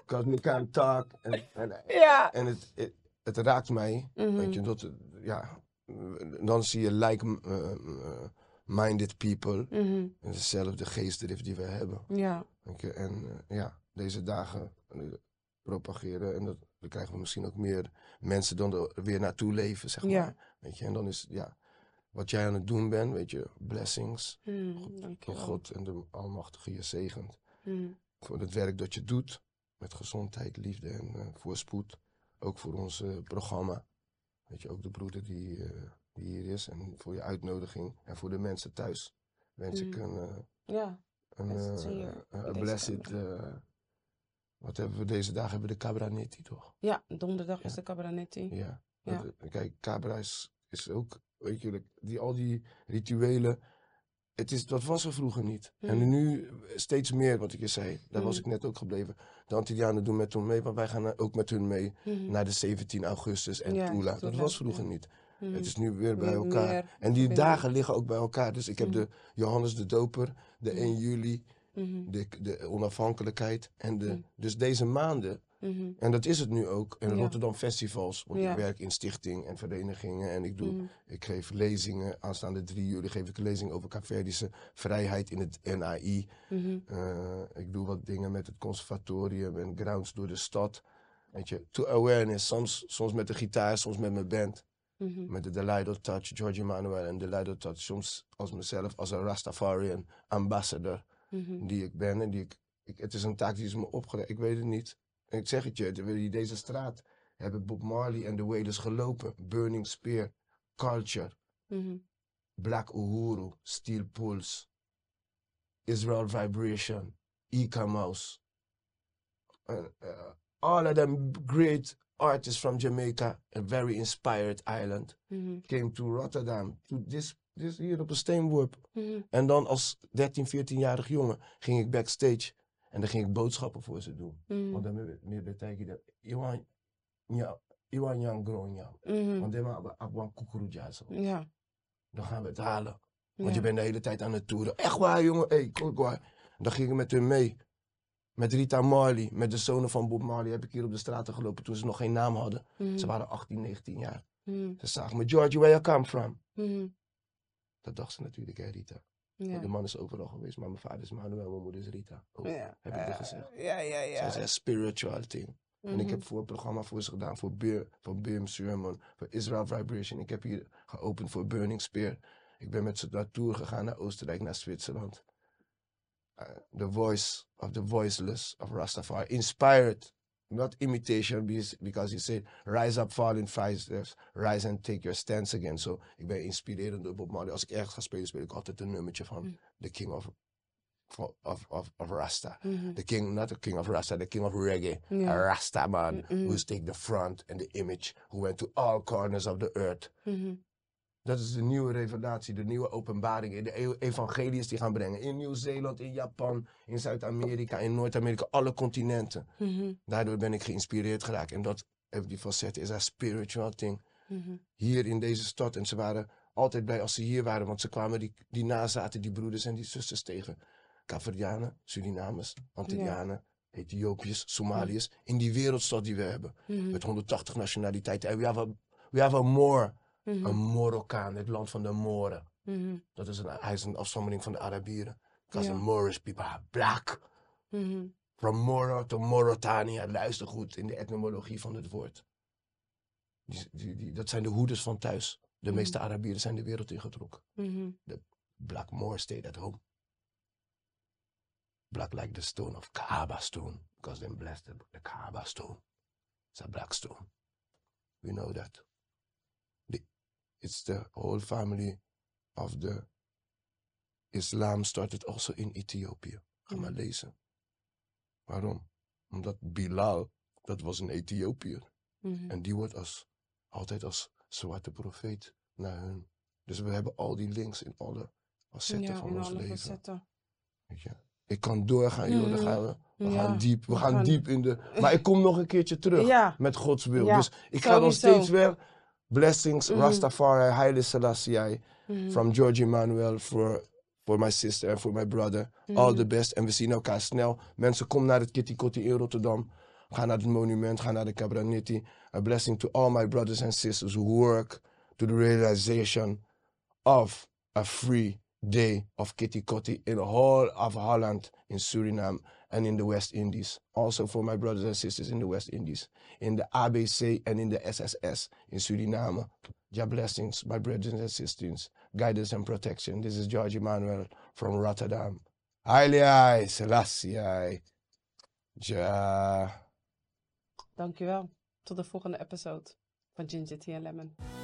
Because we can't talk. En, en, Ja. en het, het, het raakt mij. Mhm. Weet je, dat, het- ja, eh, dan zie je like-minded people. Mhm. En dezelfde geestdrift die we hebben. Ja. Weet je, en eh, ja, deze dagen eh, propageren. En dat, dan krijgen we misschien ook meer mensen dan er weer naartoe leven, zeg maar. Ja. Weet je, en dan is, ja, wat jij aan het doen bent, weet je, blessings. Mm, dankjewel. God en de Almachtige je zegent. Mm, Voor het werk dat je doet. Met gezondheid, liefde en eh, voorspoed. Ook voor ons eh, programma. Weet je, ook de broeder die, eh, die hier is. En voor je uitnodiging. En voor de mensen thuis. Wens ik Mm. een, ja. een, Blessed wat hebben we deze dagen? Hebben we de Cabranetti toch? ja, donderdag is de Cabernetti. Ja. Ja. Dat, eh, kijk, Cabra is, is ook, weet je, die, al die rituelen. Het is, dat was er vroeger niet. En Mm. nu steeds meer, wat ik je zei. Daar was Mm. ik net ook gebleven. De Antillianen doen met hun mee, maar wij gaan ook met hun mee Mhm. naar de 17 augustus en Ja, Tula. Dat was vroeger niet. Het is nu weer bij elkaar. meer en die dagen liggen ook bij elkaar. Dus ik heb de Johannes de Doper, de Mhm. 1 juli, Mhm. de, de onafhankelijkheid. En de, Mhm. Dus deze maanden, Mhm. en dat is het nu ook. Ja. Rotterdam festivals, want Ja. ik werk in stichting en verenigingen. En ik, doe, ik geef lezingen. Aanstaande 3 juli geef ik een lezing over Caverdische vrijheid in het NAI. Eh, ik doe wat dingen met het conservatorium en grounds door de stad. Weet je, to awareness. Soms, soms met de gitaar, soms met mijn band. Met de Delido Touch, George Emmanuel en Delido Touch. Soms als mezelf, als een Rastafarian ambassador Mhm. die ik ben. En die ik, ik, het is een taak die is me opgelegd. Ik weet het niet. En ik zeg het je, deze straat hebben Bob Marley en de Wailers gelopen. Burning Spear, Culture, Mhm. Black Uhuru, Steel Pulse, Israel Vibration, Ika Mouse. And, uh, all of them great artists from Jamaica, a very inspired island, Mhm. came to Rotterdam, to this, this hier op een steenworp. Mhm. En dan als 13, 14-jarig jongen ging ik backstage en dan ging ik boodschappen voor ze doen. Mhm. Want dan meer betekent dat, Iwan, ja, Iwan Jan Gronya. Mhm. Want dan hebben we Abwan. Ja. Dan gaan we het halen. Want Ja. je bent de hele tijd aan het toeren. Echt waar, jongen. Hé, hey, waar. Dan ging ik met hun mee. Met Rita Marley, met de zonen van Bob Marley, heb ik hier op de straten gelopen toen ze nog geen naam hadden. Ze waren 18, 19 jaar. Ze zagen me, Georgie, where you come from? Dat dacht ze natuurlijk, hè, Rita. Ja. De man is overal geweest, maar mijn vader is Manuel, mijn moeder is Rita. Oh, Ja. Heb ik Eh, gezegd. Ja, ja, ja. Zij zei spiritual thing. En ik Mhm. heb voor een programma voor ze gedaan, voor, Bir, voor Birm Sermon, voor Israel Vibration. Ik heb hier geopend voor Burning Spear. Ik ben met ze naar tour gegaan naar Oostenrijk, naar Zwitserland. Uh, the voice of the voiceless of Rastafari. Inspired, not imitation, because he said, rise up, fall in five rise and take your stance again. So, ik ben inspirerend door Bob Marley. Als ik ergens ga spelen, speel ik altijd een nummertje van Mm. The King of of, of, of, Rasta. Mhm. The king, not the king of Rasta, the king of reggae. Ja. A Rasta man Mm-mm. who's take the front and the image, who went to all corners of the earth. Mhm. Dat is de nieuwe revelatie, de nieuwe openbaring. De e- evangeliërs die gaan brengen. In Nieuw-Zeeland, in Japan, in Zuid-Amerika, in Noord-Amerika, alle continenten. Mhm. Daardoor ben ik geïnspireerd geraakt. En dat, die facetten, is een spiritual thing. Mhm. Hier in deze stad. En ze waren altijd blij als ze hier waren. Want ze kwamen die, die nazaten, die broeders en die zusters tegen. Caverianen, Surinamers, Antillianen, Ethiopiërs, Somaliërs. In die wereldstad die we hebben. Mhm. Met 180 nationaliteiten. En we have a, we have a Moor. Mhm. Een Morokkaan, het land van de Moren. Mhm. Dat is een, hij is een afstammeling van de Arabieren. Because Ja. the Moorish people are black. From Moro to Mauritania. Luister goed in de etymologie van het woord. Die, die, die, dat zijn de hoeders van thuis. De Mhm. meeste Arabieren zijn de wereld ingetrokken. Mhm. Black Moor stayed at home. Black like the stone of Kaaba stone. Because they blessed the, the Kaaba stone. It's a black stone. We know that. It's the whole family of the Islam started also in Ethiopië. Ga maar lezen. Waarom? Omdat Bilal, dat was een Ethiopiër. Mhm. En die wordt als, altijd als zwarte profeet naar hun. Dus we hebben al die links in alle facetten Ja, van in ons alle leven. facetten. Weet je? Ik kan doorgaan, joh. Dan Mhm. gaan we, we Ja, gaan diep. We we gaan gaan- diep in de... Maar ik kom nog een keertje terug. Ja. Met Gods wil. Dus ik ga nog steeds weer... Blessings, Mhm. Rastafari, Haile Selassie. Mhm. From George Emmanuel for, for my sister and for my brother. All Mhm. the best. En we zien elkaar snel. Mensen, kom naar het Kitty Kotti in Rotterdam. Ga naar het monument. Ga naar de Cabranitti. A blessing to all my brothers and sisters who work to the realization of a free day of Kitty Kotti in the whole of Holland, in Suriname, and in the West Indies. Also for my brothers and sisters in the West Indies. In the ABC and in the SSS in Suriname. Ja blessings, my brothers and sisters. Guidance and protection. This is George Emmanuel from Rotterdam. Haile Selassie. Ja. Dankjewel. Tot de volgende episode van Ginger Tea and Lemon.